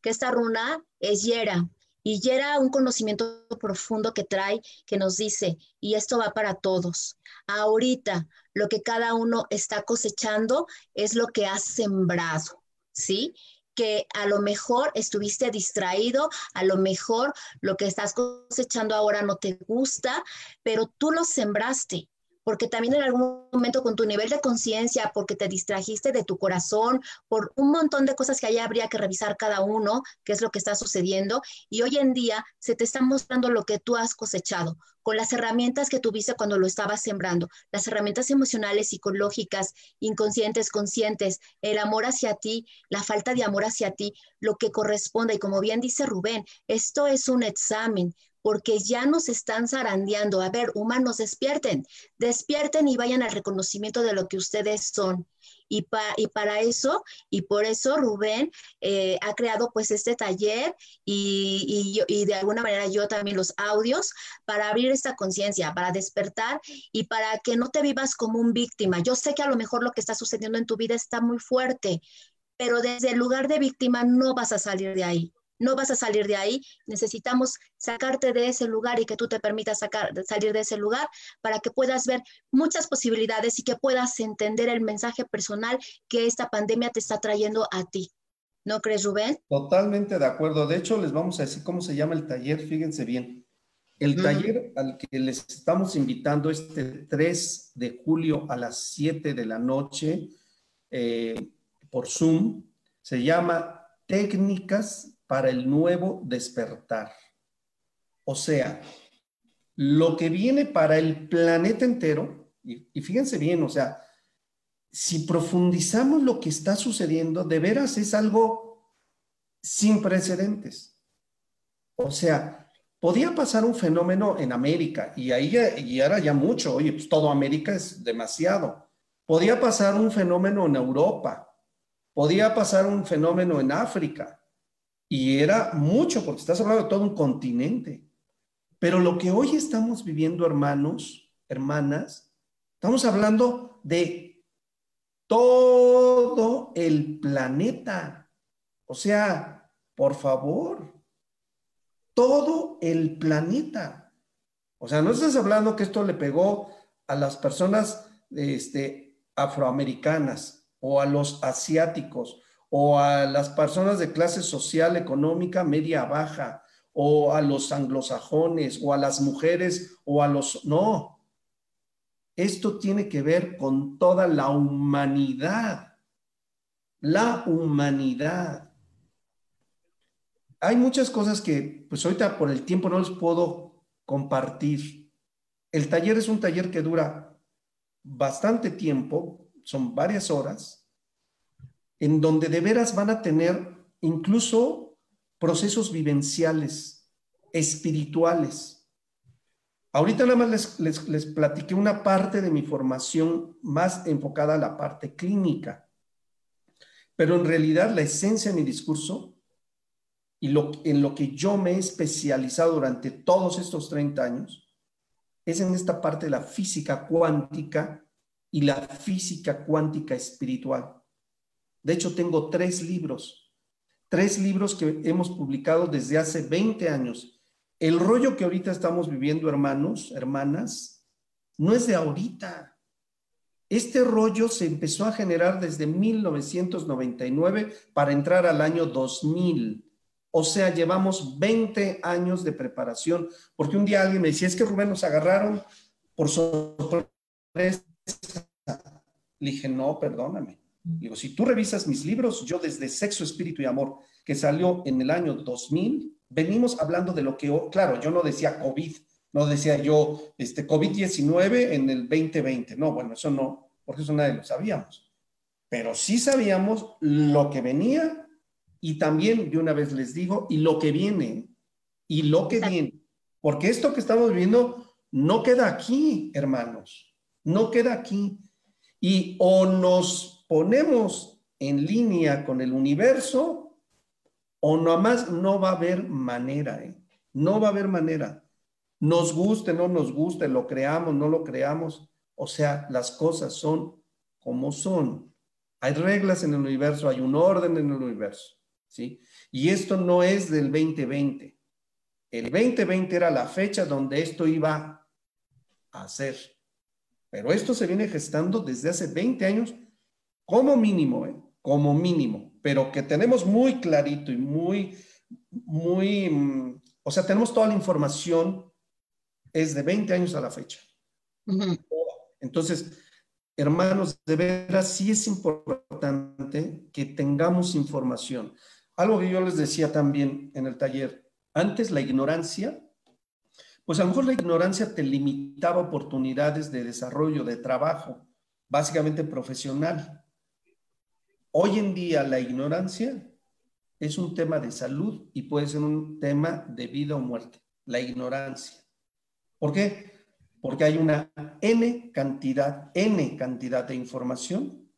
que esta runa es Yera. Y Yera, un conocimiento profundo que trae, que nos dice, y esto va para todos. Ahorita, lo que cada uno está cosechando es lo que has sembrado, ¿sí? que a lo mejor estuviste distraído, a lo mejor lo que estás cosechando ahora no te gusta, pero tú lo sembraste porque también en algún momento con tu nivel de conciencia, porque te distrajiste de tu corazón, por un montón de cosas que ahí habría que revisar cada uno, qué es lo que está sucediendo, y hoy en día se te está mostrando lo que tú has cosechado, con las herramientas que tuviste cuando lo estabas sembrando, las herramientas emocionales, psicológicas, inconscientes, conscientes, el amor hacia ti, la falta de amor hacia ti, lo que corresponde, y como bien dice Rubén, esto es un examen, porque ya nos están zarandeando. A ver, humanos, despierten, despierten y vayan al reconocimiento de lo que ustedes son. Y, para eso, y por eso Rubén eh, ha creado pues este taller y, y, de alguna manera yo también los audios para abrir esta conciencia, para despertar y para que no te vivas como un víctima. Yo sé que a lo mejor lo que está sucediendo en tu vida está muy fuerte, pero desde el lugar de víctima no vas a salir de ahí no vas a salir de ahí. Necesitamos sacarte de ese lugar y que tú te permitas sacar, salir de ese lugar para que puedas ver muchas posibilidades y que puedas entender el mensaje personal que esta pandemia te está trayendo a ti. ¿No crees, Rubén? Totalmente de acuerdo. De hecho, les vamos a decir cómo se llama el taller. Fíjense bien. El taller al que les estamos invitando este 3 de julio a las 7 de la noche eh, por Zoom se llama Técnicas para el nuevo despertar. O sea, lo que viene para el planeta entero, y, fíjense bien, o sea, si profundizamos lo que está sucediendo, de veras es algo sin precedentes. O sea, podía pasar un fenómeno en América y ahí y era ya mucho, oye, pues todo América es demasiado. Podía pasar un fenómeno en Europa, podía pasar un fenómeno en África, y era mucho, porque estás hablando de todo un continente. Pero lo que hoy estamos viviendo, hermanos, hermanas, estamos hablando de todo el planeta. O sea, por favor, todo el planeta. O sea, no estás hablando que esto le pegó a las personas este, afroamericanas o a los asiáticos o a las personas de clase social, económica, media, baja, o a los anglosajones, o a las mujeres, o a los... No, esto tiene que ver con toda la humanidad, la humanidad. Hay muchas cosas que, pues ahorita por el tiempo no les puedo compartir. El taller es un taller que dura bastante tiempo, son varias horas en donde de veras van a tener incluso procesos vivenciales, espirituales. Ahorita nada más les, les, platiqué una parte de mi formación más enfocada a la parte clínica, pero en realidad la esencia de mi discurso y lo, en lo que yo me he especializado durante todos estos 30 años es en esta parte de la física cuántica y la física cuántica espiritual. De hecho, tengo tres libros, tres libros que hemos publicado desde hace 20 años. El rollo que ahorita estamos viviendo, hermanos, hermanas, no es de ahorita. Este rollo se empezó a generar desde 1999 para entrar al año 2000. O sea, llevamos 20 años de preparación, porque un día alguien me decía, es que Rubén nos agarraron por sorpresa. Le dije, no, perdóname. Digo, si tú revisas mis libros, yo desde Sexo, Espíritu y Amor, que salió en el año 2000, venimos hablando de lo que, claro, yo no decía COVID, no decía yo este, COVID-19 en el 2020, no, bueno, eso no, porque eso nadie lo sabíamos, pero sí sabíamos lo que venía y también, de una vez les digo, y lo que viene, y lo que viene, porque esto que estamos viviendo no queda aquí, hermanos, no queda aquí. Y o nos ponemos en línea con el universo o más no va a haber manera, ¿eh? no va a haber manera. Nos guste, no nos guste, lo creamos, no lo creamos. O sea, las cosas son como son. Hay reglas en el universo, hay un orden en el universo, ¿sí? Y esto no es del 2020. El 2020 era la fecha donde esto iba a ser. Pero esto se viene gestando desde hace 20 años como mínimo, ¿eh? como mínimo, pero que tenemos muy clarito y muy, muy, mm, o sea, tenemos toda la información, es de 20 años a la fecha. Entonces, hermanos, de veras sí es importante que tengamos información. Algo que yo les decía también en el taller, antes la ignorancia, pues a lo mejor la ignorancia te limitaba oportunidades de desarrollo, de trabajo, básicamente profesional. Hoy en día la ignorancia es un tema de salud y puede ser un tema de vida o muerte. la ignorancia. ¿Por qué? Porque hay una N cantidad, N cantidad de información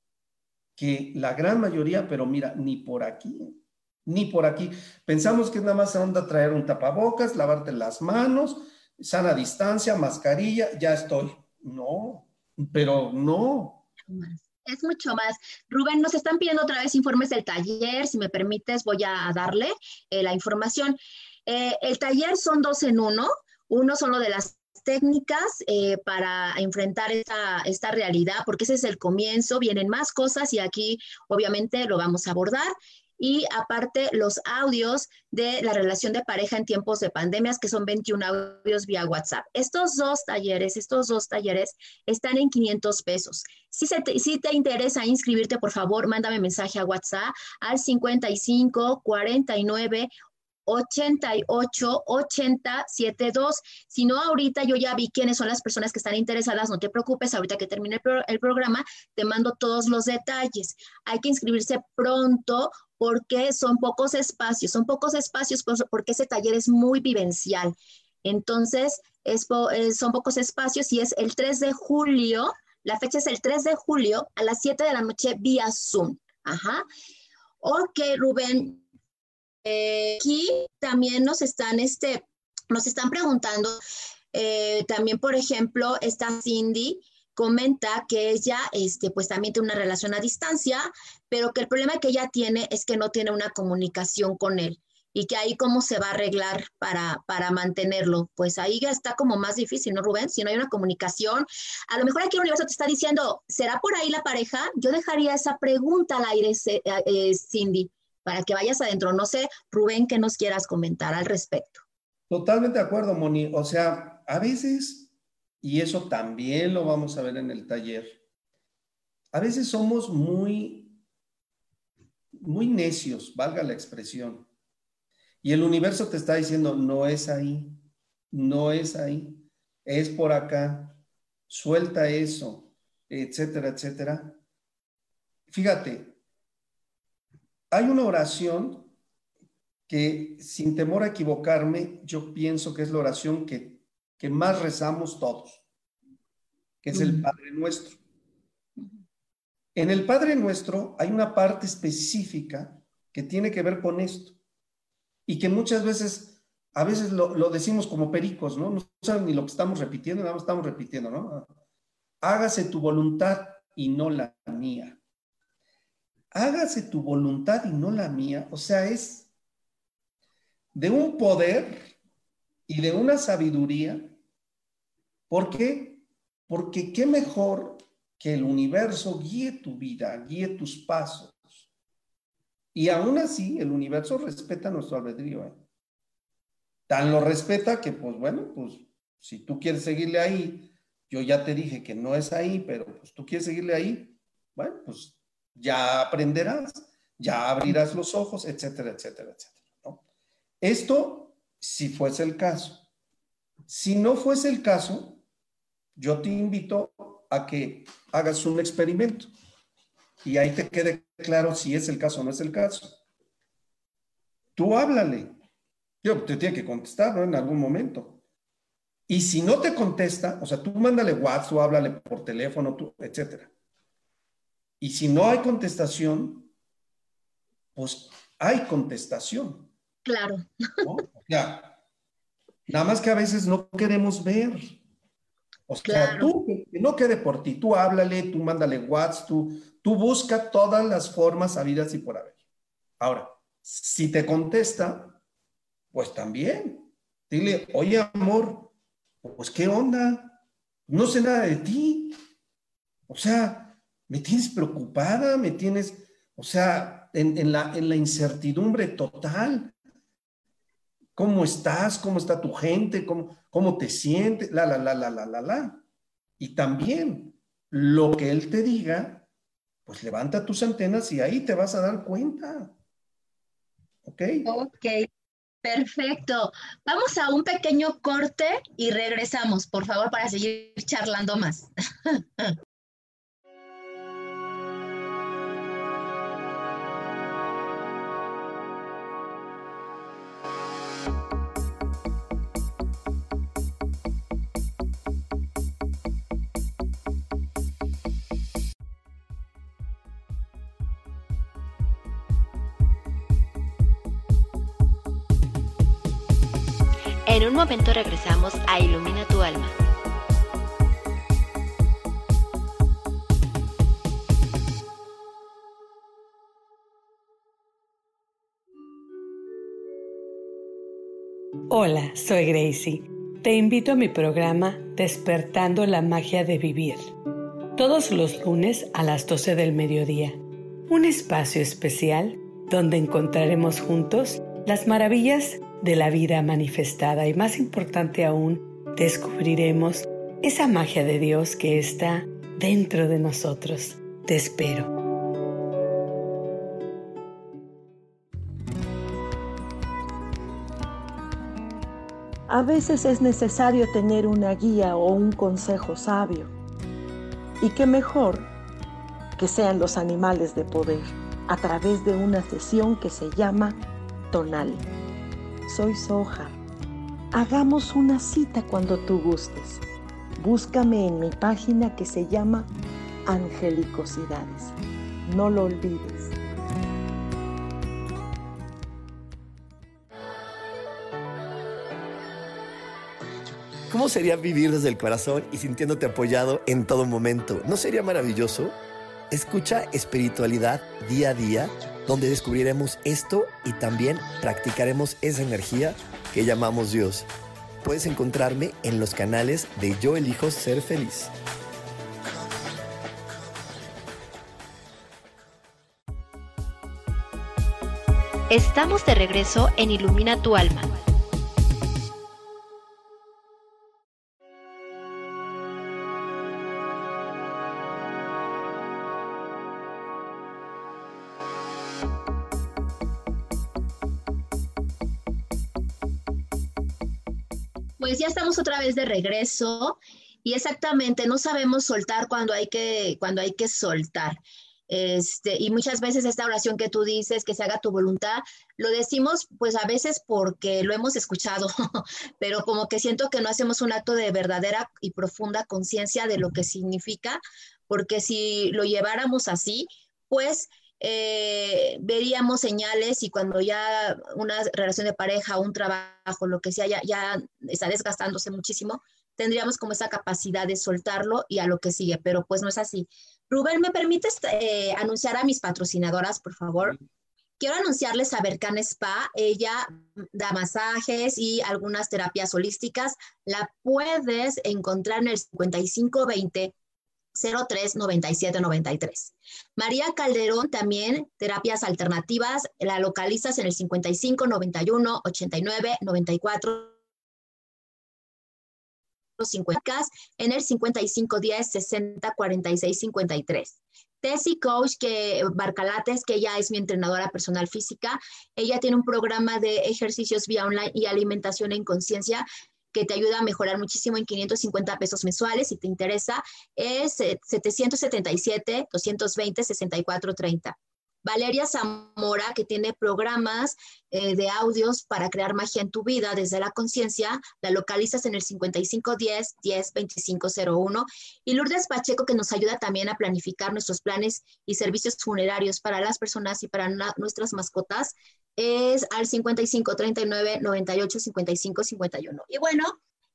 que la gran mayoría, pero mira, ni por aquí, ni por aquí. Pensamos que nada más onda traer un tapabocas, lavarte las manos, sana distancia, mascarilla, ya estoy. No, pero no. Es mucho más. Rubén, nos están pidiendo otra vez informes del taller. Si me permites, voy a darle eh, la información. Eh, el taller son dos en uno. Uno son lo de las técnicas eh, para enfrentar esta, esta realidad, porque ese es el comienzo, vienen más cosas y aquí obviamente lo vamos a abordar y aparte los audios de la relación de pareja en tiempos de pandemias, que son 21 audios vía WhatsApp. Estos dos talleres, estos dos talleres están en 500 pesos. Si, te, si te interesa inscribirte, por favor, mándame mensaje a WhatsApp al 55 49 88 80 72. Si no, ahorita yo ya vi quiénes son las personas que están interesadas, no te preocupes, ahorita que termine el, el, programa, te mando todos los detalles. Hay que inscribirse pronto porque son pocos espacios, son pocos espacios porque ese taller es muy vivencial. Entonces, es, son pocos espacios y es el 3 de julio, la fecha es el 3 de julio a las 7 de la noche vía Zoom. Ajá. Ok, Rubén, eh, aquí también nos están, este, nos están preguntando, eh, también, por ejemplo, está Cindy, comenta que ella, este, pues también tiene una relación a distancia, pero que el problema que ella tiene es que no tiene una comunicación con él y que ahí cómo se va a arreglar para, para mantenerlo. Pues ahí ya está como más difícil, ¿no, Rubén? Si no hay una comunicación, a lo mejor aquí el universo te está diciendo, ¿será por ahí la pareja? Yo dejaría esa pregunta al aire, eh, Cindy para que vayas adentro. No sé, Rubén, ¿qué nos quieras comentar al respecto? Totalmente de acuerdo, Moni. O sea, a veces, y eso también lo vamos a ver en el taller, a veces somos muy, muy necios, valga la expresión. Y el universo te está diciendo, no es ahí, no es ahí, es por acá, suelta eso, etcétera, etcétera. Fíjate, hay una oración que, sin temor a equivocarme, yo pienso que es la oración que, más rezamos todos, que es el Padre Nuestro. En el Padre Nuestro hay una parte específica que tiene que ver con esto y que muchas veces, a veces lo, lo decimos como pericos, ¿no? No saben ni lo que estamos repitiendo, nada más estamos repitiendo, ¿no? Hágase tu voluntad y no la mía hágase tu voluntad y no la mía. O sea, es de un poder y de una sabiduría. ¿Por qué? Porque qué mejor que el universo guíe tu vida, guíe tus pasos. Y aún así, el universo respeta nuestro albedrío. ¿eh? Tan lo respeta que, pues bueno, pues si tú quieres seguirle ahí, yo ya te dije que no es ahí, pero pues tú quieres seguirle ahí, bueno, pues ya aprenderás, ya abrirás los ojos, etcétera, etcétera, etcétera. Esto si fuese el caso. Si no fuese el caso, yo te invito a que hagas un experimento y ahí te quede claro si es el caso o no es el caso. Tú háblale. Yo te tiene que contestar, ¿no? En algún momento. Y si no te contesta, o sea, tú mándale WhatsApp o háblale por teléfono, tú, etcétera. Y si no hay contestación, pues hay contestación. Claro. Ya. nada más que a veces no queremos ver. O sea, tú, que no quede por ti, tú háblale, tú mándale WhatsApp, tú, tú busca todas las formas habidas y por haber. Ahora, si te contesta, pues también. Dile, oye, amor, pues qué onda, no sé nada de ti. O sea, me tienes preocupada, me tienes, o sea, en, la, en la incertidumbre total. ¿Cómo estás? ¿Cómo está tu gente? ¿Cómo, cómo te sientes? La, la, la, la, la, la, la. Y también lo que él te diga, pues levanta tus antenas y ahí te vas a dar cuenta. ¿Ok? Ok, perfecto. Vamos a un pequeño corte y regresamos, por favor, para seguir charlando más. *laughs* momento regresamos a Ilumina tu alma. Hola, soy Gracie. Te invito a mi programa Despertando la Magia de Vivir. Todos los lunes a las 12 del mediodía. Un espacio especial donde encontraremos juntos las maravillas de la vida manifestada y más importante aún, descubriremos esa magia de Dios que está dentro de nosotros. Te espero. A veces es necesario tener una guía o un consejo sabio. Y qué mejor que sean los animales de poder a través de una sesión que se llama Tonal. Soy Soja. Hagamos una cita cuando tú gustes. Búscame en mi página que se llama Angelicosidades. No lo olvides. ¿Cómo sería vivir desde el corazón y sintiéndote apoyado en todo momento? ¿No sería maravilloso? Escucha espiritualidad día a día, donde descubriremos esto y también practicaremos esa energía que llamamos Dios. Puedes encontrarme en los canales de Yo elijo ser feliz. Estamos de regreso en Ilumina tu alma. Pues ya estamos otra vez de regreso y exactamente no sabemos soltar cuando hay que, cuando hay que soltar. Este, y muchas veces esta oración que tú dices, que se haga tu voluntad, lo decimos pues a veces porque lo hemos escuchado, *laughs* pero como que siento que no hacemos un acto de verdadera y profunda conciencia de lo que significa, porque si lo lleváramos así, pues eh, veríamos señales y cuando ya una relación de pareja, un trabajo, lo que sea, ya, ya está desgastándose muchísimo, tendríamos como esa capacidad de soltarlo y a lo que sigue, pero pues no es así. Rubén, ¿me permites eh, anunciar a mis patrocinadoras, por favor? Quiero anunciarles a Bercan Spa. Ella da masajes y algunas terapias holísticas. La puedes encontrar en el 5520 03 97 93. María Calderón también, terapias alternativas, la localizas en el 55 91 89 94 50 en el 55 10 60 46 53. Tessy Coach, que Barcalates, que ella es mi entrenadora personal física, ella tiene un programa de ejercicios vía online y alimentación en conciencia que te ayuda a mejorar muchísimo en 550 pesos mensuales. Si te interesa, es 777 220 6430. Valeria Zamora, que tiene programas eh, de audios para crear magia en tu vida desde la conciencia, la localizas en el 5510 10 2501. Y Lourdes Pacheco, que nos ayuda también a planificar nuestros planes y servicios funerarios para las personas y para nuestras mascotas, es al 55 39 98 55 51. Y bueno,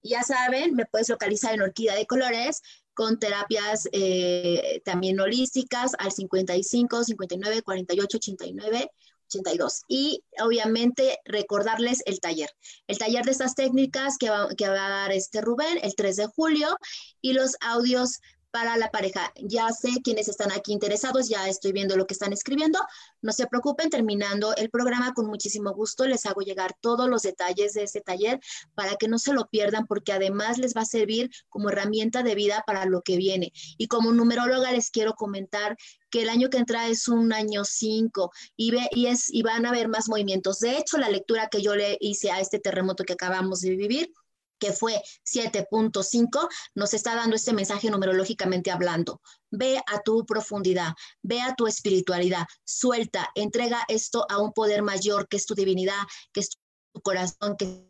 ya saben, me puedes localizar en Orquídea de Colores con terapias eh, también holísticas al 55 59 48 89 82. Y obviamente recordarles el taller. El taller de estas técnicas que va, que va a dar este Rubén el 3 de julio y los audios para la pareja. Ya sé quienes están aquí interesados, ya estoy viendo lo que están escribiendo. No se preocupen, terminando el programa con muchísimo gusto les hago llegar todos los detalles de ese taller para que no se lo pierdan porque además les va a servir como herramienta de vida para lo que viene. Y como numeróloga les quiero comentar que el año que entra es un año 5 y, y, y van a haber más movimientos. De hecho, la lectura que yo le hice a este terremoto que acabamos de vivir que fue 7.5, nos está dando este mensaje numerológicamente hablando. Ve a tu profundidad, ve a tu espiritualidad, suelta, entrega esto a un poder mayor que es tu divinidad, que es tu corazón, que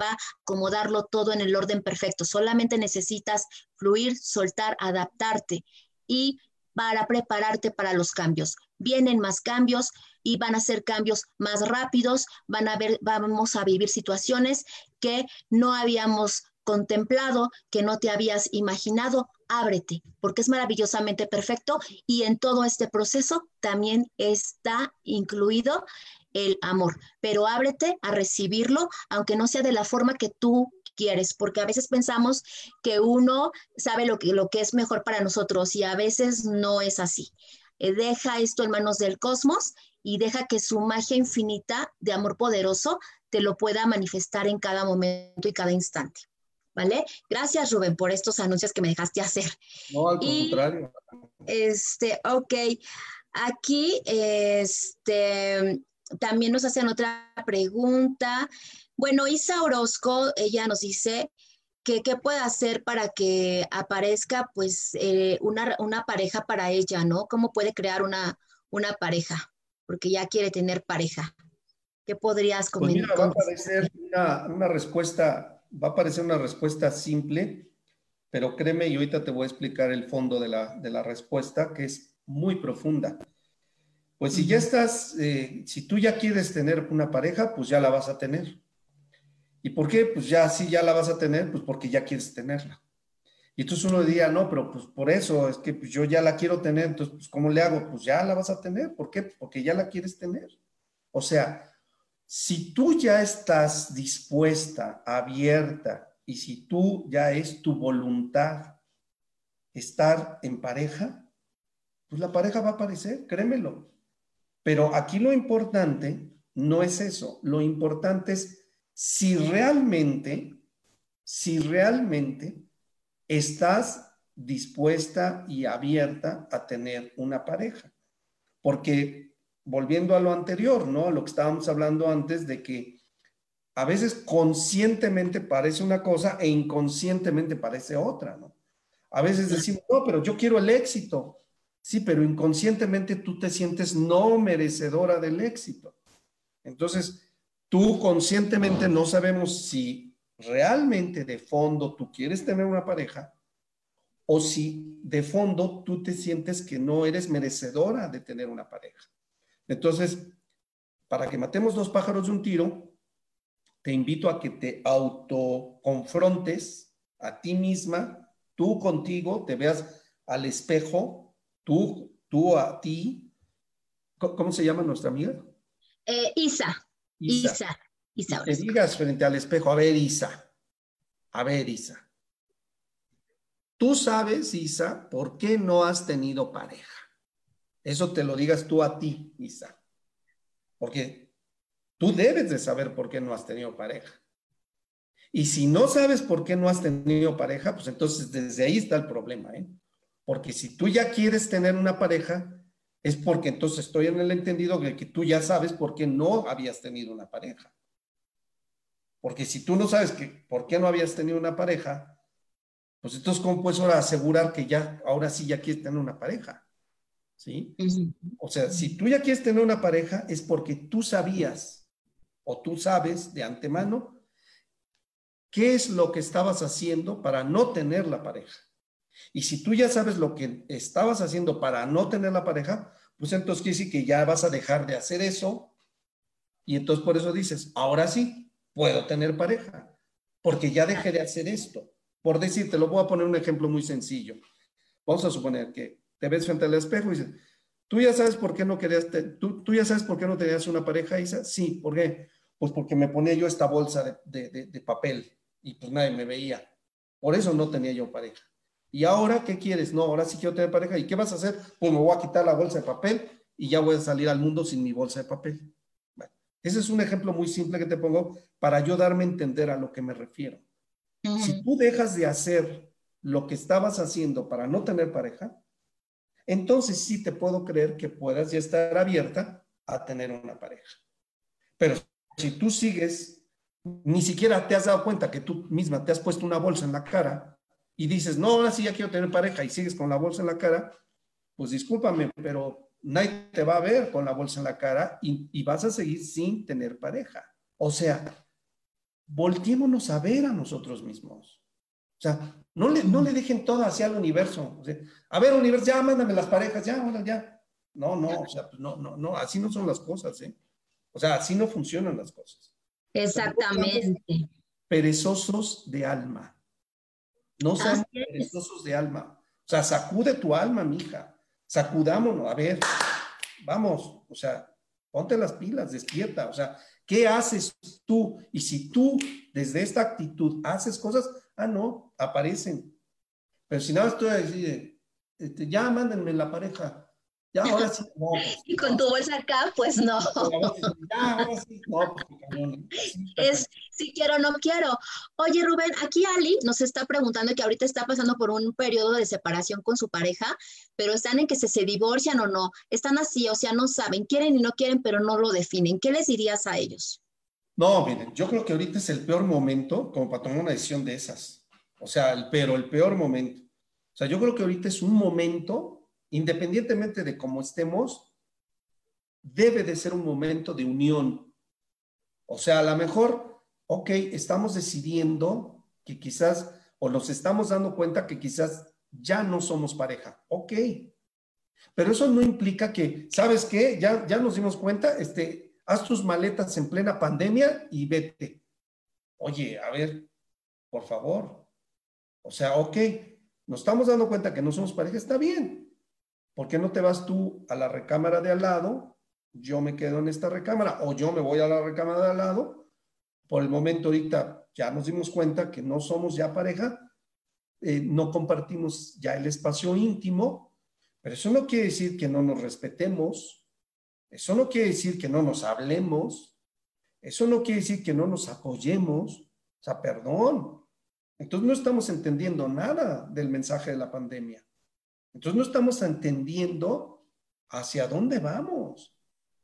va a acomodarlo todo en el orden perfecto. Solamente necesitas fluir, soltar, adaptarte y para prepararte para los cambios. Vienen más cambios, y van a ser cambios más rápidos, van a ver, vamos a vivir situaciones que no habíamos contemplado, que no te habías imaginado, ábrete, porque es maravillosamente perfecto y en todo este proceso también está incluido el amor, pero ábrete a recibirlo, aunque no sea de la forma que tú quieres, porque a veces pensamos que uno sabe lo que, lo que es mejor para nosotros y a veces no es así. Eh, deja esto en manos del cosmos y deja que su magia infinita de amor poderoso te lo pueda manifestar en cada momento y cada instante. ¿Vale? Gracias, Rubén, por estos anuncios que me dejaste hacer. No, al contrario. Este, ok. Aquí, este, también nos hacen otra pregunta. Bueno, Isa Orozco, ella nos dice que qué puede hacer para que aparezca pues eh, una, pareja para ella, ¿no? ¿Cómo puede crear una, una pareja? Porque ya quiere tener pareja. ¿Qué podrías comentar? Pues va a parecer una, respuesta, va a parecer una respuesta simple, pero créeme, y ahorita te voy a explicar el fondo de la, de la respuesta, que es muy profunda. Pues si ya estás, eh, si tú ya quieres tener una pareja, pues ya la vas a tener. ¿Y por qué? Pues ya sí, ya la vas a tener, pues porque ya quieres tenerla. Y entonces uno diría, no, pero pues por eso es que pues yo ya la quiero tener, entonces, pues ¿cómo le hago? Pues ya la vas a tener. ¿Por qué? Porque ya la quieres tener. O sea, si tú ya estás dispuesta, abierta, y si tú ya es tu voluntad estar en pareja, pues la pareja va a aparecer, créemelo. Pero aquí lo importante no es eso, lo importante es si realmente, si realmente estás dispuesta y abierta a tener una pareja. Porque volviendo a lo anterior, ¿no? Lo que estábamos hablando antes de que a veces conscientemente parece una cosa e inconscientemente parece otra, ¿no? A veces decimos, no, pero yo quiero el éxito. Sí, pero inconscientemente tú te sientes no merecedora del éxito. Entonces, tú conscientemente no sabemos si realmente de fondo tú quieres tener una pareja o si de fondo tú te sientes que no eres merecedora de tener una pareja. Entonces, para que matemos dos pájaros de un tiro, te invito a que te autoconfrontes a ti misma, tú contigo, te veas al espejo tú, tú a ti. ¿Cómo se llama nuestra amiga? Eh, Isa. Isa. Isa. Te digas frente al espejo, a ver, Isa. A ver, Isa. Tú sabes, Isa, por qué no has tenido pareja. Eso te lo digas tú a ti, Isa. Porque tú debes de saber por qué no has tenido pareja. Y si no sabes por qué no has tenido pareja, pues entonces desde ahí está el problema, ¿eh? Porque si tú ya quieres tener una pareja, es porque entonces estoy en el entendido de que tú ya sabes por qué no habías tenido una pareja. Porque si tú no sabes que, por qué no habías tenido una pareja, pues entonces, ¿cómo puedes ahora asegurar que ya, ahora sí ya quieres tener una pareja? ¿Sí? O sea, si tú ya quieres tener una pareja, es porque tú sabías o tú sabes de antemano qué es lo que estabas haciendo para no tener la pareja. Y si tú ya sabes lo que estabas haciendo para no tener la pareja, pues entonces quiere decir que ya vas a dejar de hacer eso. Y entonces por eso dices, ahora sí, puedo tener pareja, porque ya dejé de hacer esto. Por decirte, lo voy a poner un ejemplo muy sencillo. Vamos a suponer que te ves frente al espejo y dices, ¿tú ya sabes por qué no querías, tú, tú, ya sabes por qué no tenías una pareja, Isa? Sí, ¿por qué? Pues porque me ponía yo esta bolsa de, de, de papel y pues nadie me veía. Por eso no tenía yo pareja. ¿Y ahora qué quieres? No, ahora sí quiero tener pareja. ¿Y qué vas a hacer? Pues me voy a quitar la bolsa de papel y ya voy a salir al mundo sin mi bolsa de papel. Ese es un ejemplo muy simple que te pongo para yo darme a entender a lo que me refiero. Si tú dejas de hacer lo que estabas haciendo para no tener pareja, entonces sí te puedo creer que puedas ya estar abierta a tener una pareja. Pero si tú sigues, ni siquiera te has dado cuenta que tú misma te has puesto una bolsa en la cara y dices, no, ahora sí ya quiero tener pareja y sigues con la bolsa en la cara, pues discúlpame, pero nadie te va a ver con la bolsa en la cara y, vas a seguir sin tener pareja. O sea, volteémonos a ver a nosotros mismos. O sea, no le, no le dejen todo hacia el universo. a ver, universo, ya mándame las parejas, ya, ya. No, no, o sea, pues no, no, no, así no son las cosas, ¿eh? O sea, así no funcionan las cosas. Exactamente. Perezosos de alma. No sean perezosos de alma. O sea, sacude tu alma, mija. Sacudámonos. A ver, vamos. O sea, ponte las pilas, despierta. O sea, ¿qué haces tú? Y si tú desde esta actitud haces cosas, ah, no, aparecen. Pero si nada estoy a decir, este, ya mándenme la pareja, ya, ahora sí. No, pues, *laughs* y con tu bolsa acá, pues no. Ya, ahora sí. No, pues, *laughs* es si quiero o no quiero. Oye, Rubén, aquí Ali nos está preguntando que ahorita está pasando por un periodo de separación con su pareja, pero están en que se, se divorcian o no. Están así, o sea, no saben, quieren y no quieren, pero no lo definen. ¿Qué les dirías a ellos? No, miren, yo creo que ahorita es el peor momento como para tomar una decisión de esas. O sea, el, pero el peor momento. O sea, yo creo que ahorita es un momento independientemente de cómo estemos, debe de ser un momento de unión. O sea, a lo mejor, ok, estamos decidiendo que quizás, o nos estamos dando cuenta que quizás ya no somos pareja. Ok. Pero eso no implica que, ¿sabes qué? Ya, ya nos dimos cuenta, este, haz tus maletas en plena pandemia y vete. Oye, a ver, por favor. O sea, ok, nos estamos dando cuenta que no somos pareja, está bien. ¿Por qué no te vas tú a la recámara de al lado? Yo me quedo en esta recámara o yo me voy a la recámara de al lado. Por el momento ahorita ya nos dimos cuenta que no somos ya pareja, eh, no compartimos ya el espacio íntimo, pero eso no quiere decir que no nos respetemos, eso no quiere decir que no nos hablemos, eso no quiere decir que no nos apoyemos, o sea, perdón. Entonces no estamos entendiendo nada del mensaje de la pandemia. Entonces no estamos entendiendo hacia dónde vamos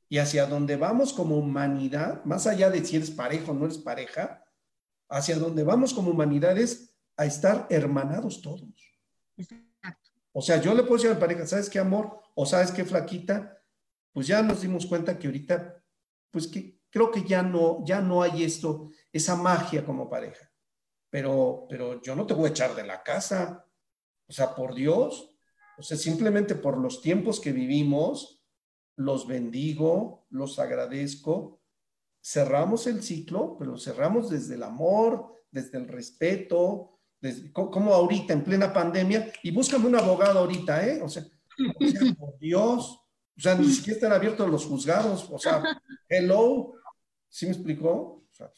y hacia dónde vamos como humanidad, más allá de si eres pareja o no eres pareja, hacia dónde vamos como humanidad es a estar hermanados todos. O sea, yo le puedo decir a mi pareja, ¿sabes qué amor? O ¿sabes qué flaquita? Pues ya nos dimos cuenta que ahorita, pues que creo que ya no, ya no hay esto, esa magia como pareja. Pero, pero yo no te voy a echar de la casa. O sea, por Dios, o sea, simplemente por los tiempos que vivimos, los bendigo, los agradezco. Cerramos el ciclo, pero cerramos desde el amor, desde el respeto, desde, como ahorita en plena pandemia, y búscame un abogado ahorita, ¿eh? O sea, *laughs* por Dios, o sea, ni siquiera están abiertos los juzgados, o sea, *laughs* hello, ¿sí me explicó? O sea,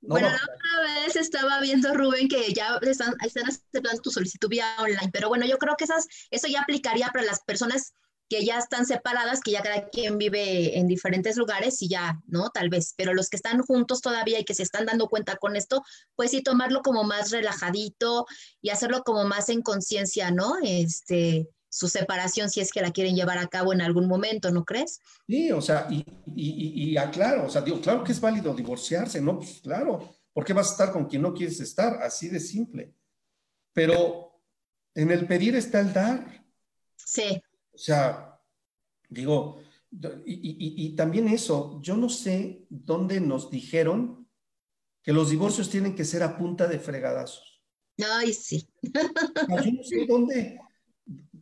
bueno, la otra vez estaba viendo, Rubén, que ya están, están aceptando tu solicitud vía online, pero bueno, yo creo que esas, eso ya aplicaría para las personas que ya están separadas, que ya cada quien vive en diferentes lugares y ya, ¿no? Tal vez, pero los que están juntos todavía y que se están dando cuenta con esto, pues sí tomarlo como más relajadito y hacerlo como más en conciencia, ¿no? Este, su separación si es que la quieren llevar a cabo en algún momento, ¿no crees? Sí, o sea, y, y, y, aclaro, o sea, digo, claro que es válido divorciarse, ¿no? Pues claro, ¿por qué vas a estar con quien no quieres estar? Así de simple. Pero en el pedir está el dar. Sí. O sea, digo, y, y también eso, yo no sé dónde nos dijeron que los divorcios tienen que ser a punta de fregadazos. Ay, sí. Yo no sé dónde,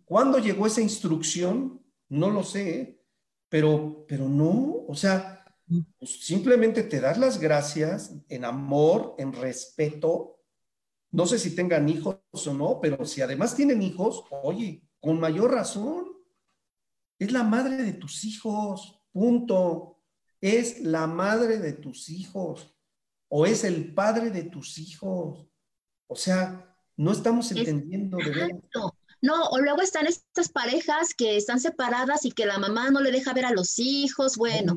¿Cuándo llegó esa instrucción? No lo sé, pero, pero no, o sea, pues simplemente te das las gracias en amor, en respeto. No sé si tengan hijos o no, pero si además tienen hijos, oye, con mayor razón, es la madre de tus hijos, punto. Es la madre de tus hijos o es el padre de tus hijos. O sea, no estamos entendiendo de verdad. No, o luego están estas parejas que están separadas y que la mamá no le deja ver a los hijos. Bueno,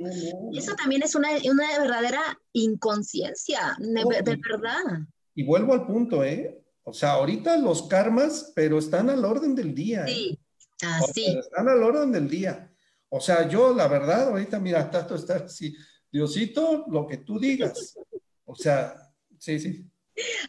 eso también es una, verdadera inconsciencia, de, verdad. Y vuelvo al punto, ¿eh? O sea, ahorita los karmas, pero están al orden del día. ¿eh? Sí, así. están al orden del día. O sea, yo la verdad, ahorita mira, *laughs* Tato está así, Diosito, lo que tú digas. O sea, sí, sí.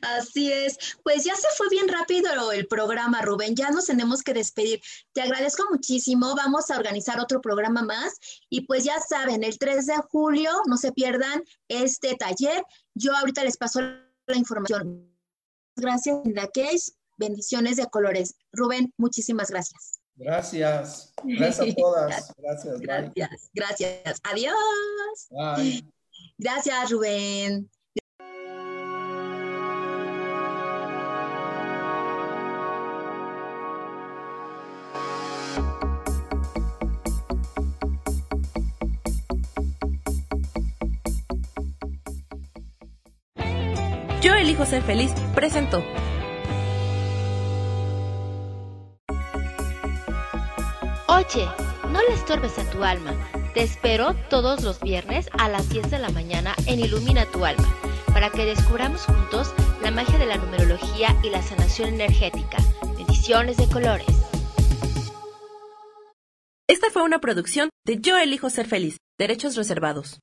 Así es. Pues ya se fue bien rápido el programa, Rubén. Ya nos tenemos que despedir. Te agradezco muchísimo. Vamos a organizar otro programa más. Y pues ya saben, el 3 de julio, no se pierdan este taller. Yo ahorita les paso la información. Gracias, Linda Case. Bendiciones de colores. Rubén, muchísimas gracias. Gracias. Gracias a todas. *laughs* Gracias. Gracias. Gracias. Adiós. Bye. Gracias, Rubén. Yo elijo ser feliz presentó. Oye, no le estorbes a tu alma. Te espero todos los viernes a las 10 de la mañana en Ilumina tu alma, para que descubramos juntos la magia de la numerología y la sanación energética. Bendiciones de colores. Esta fue una producción de Yo elijo ser feliz, derechos reservados.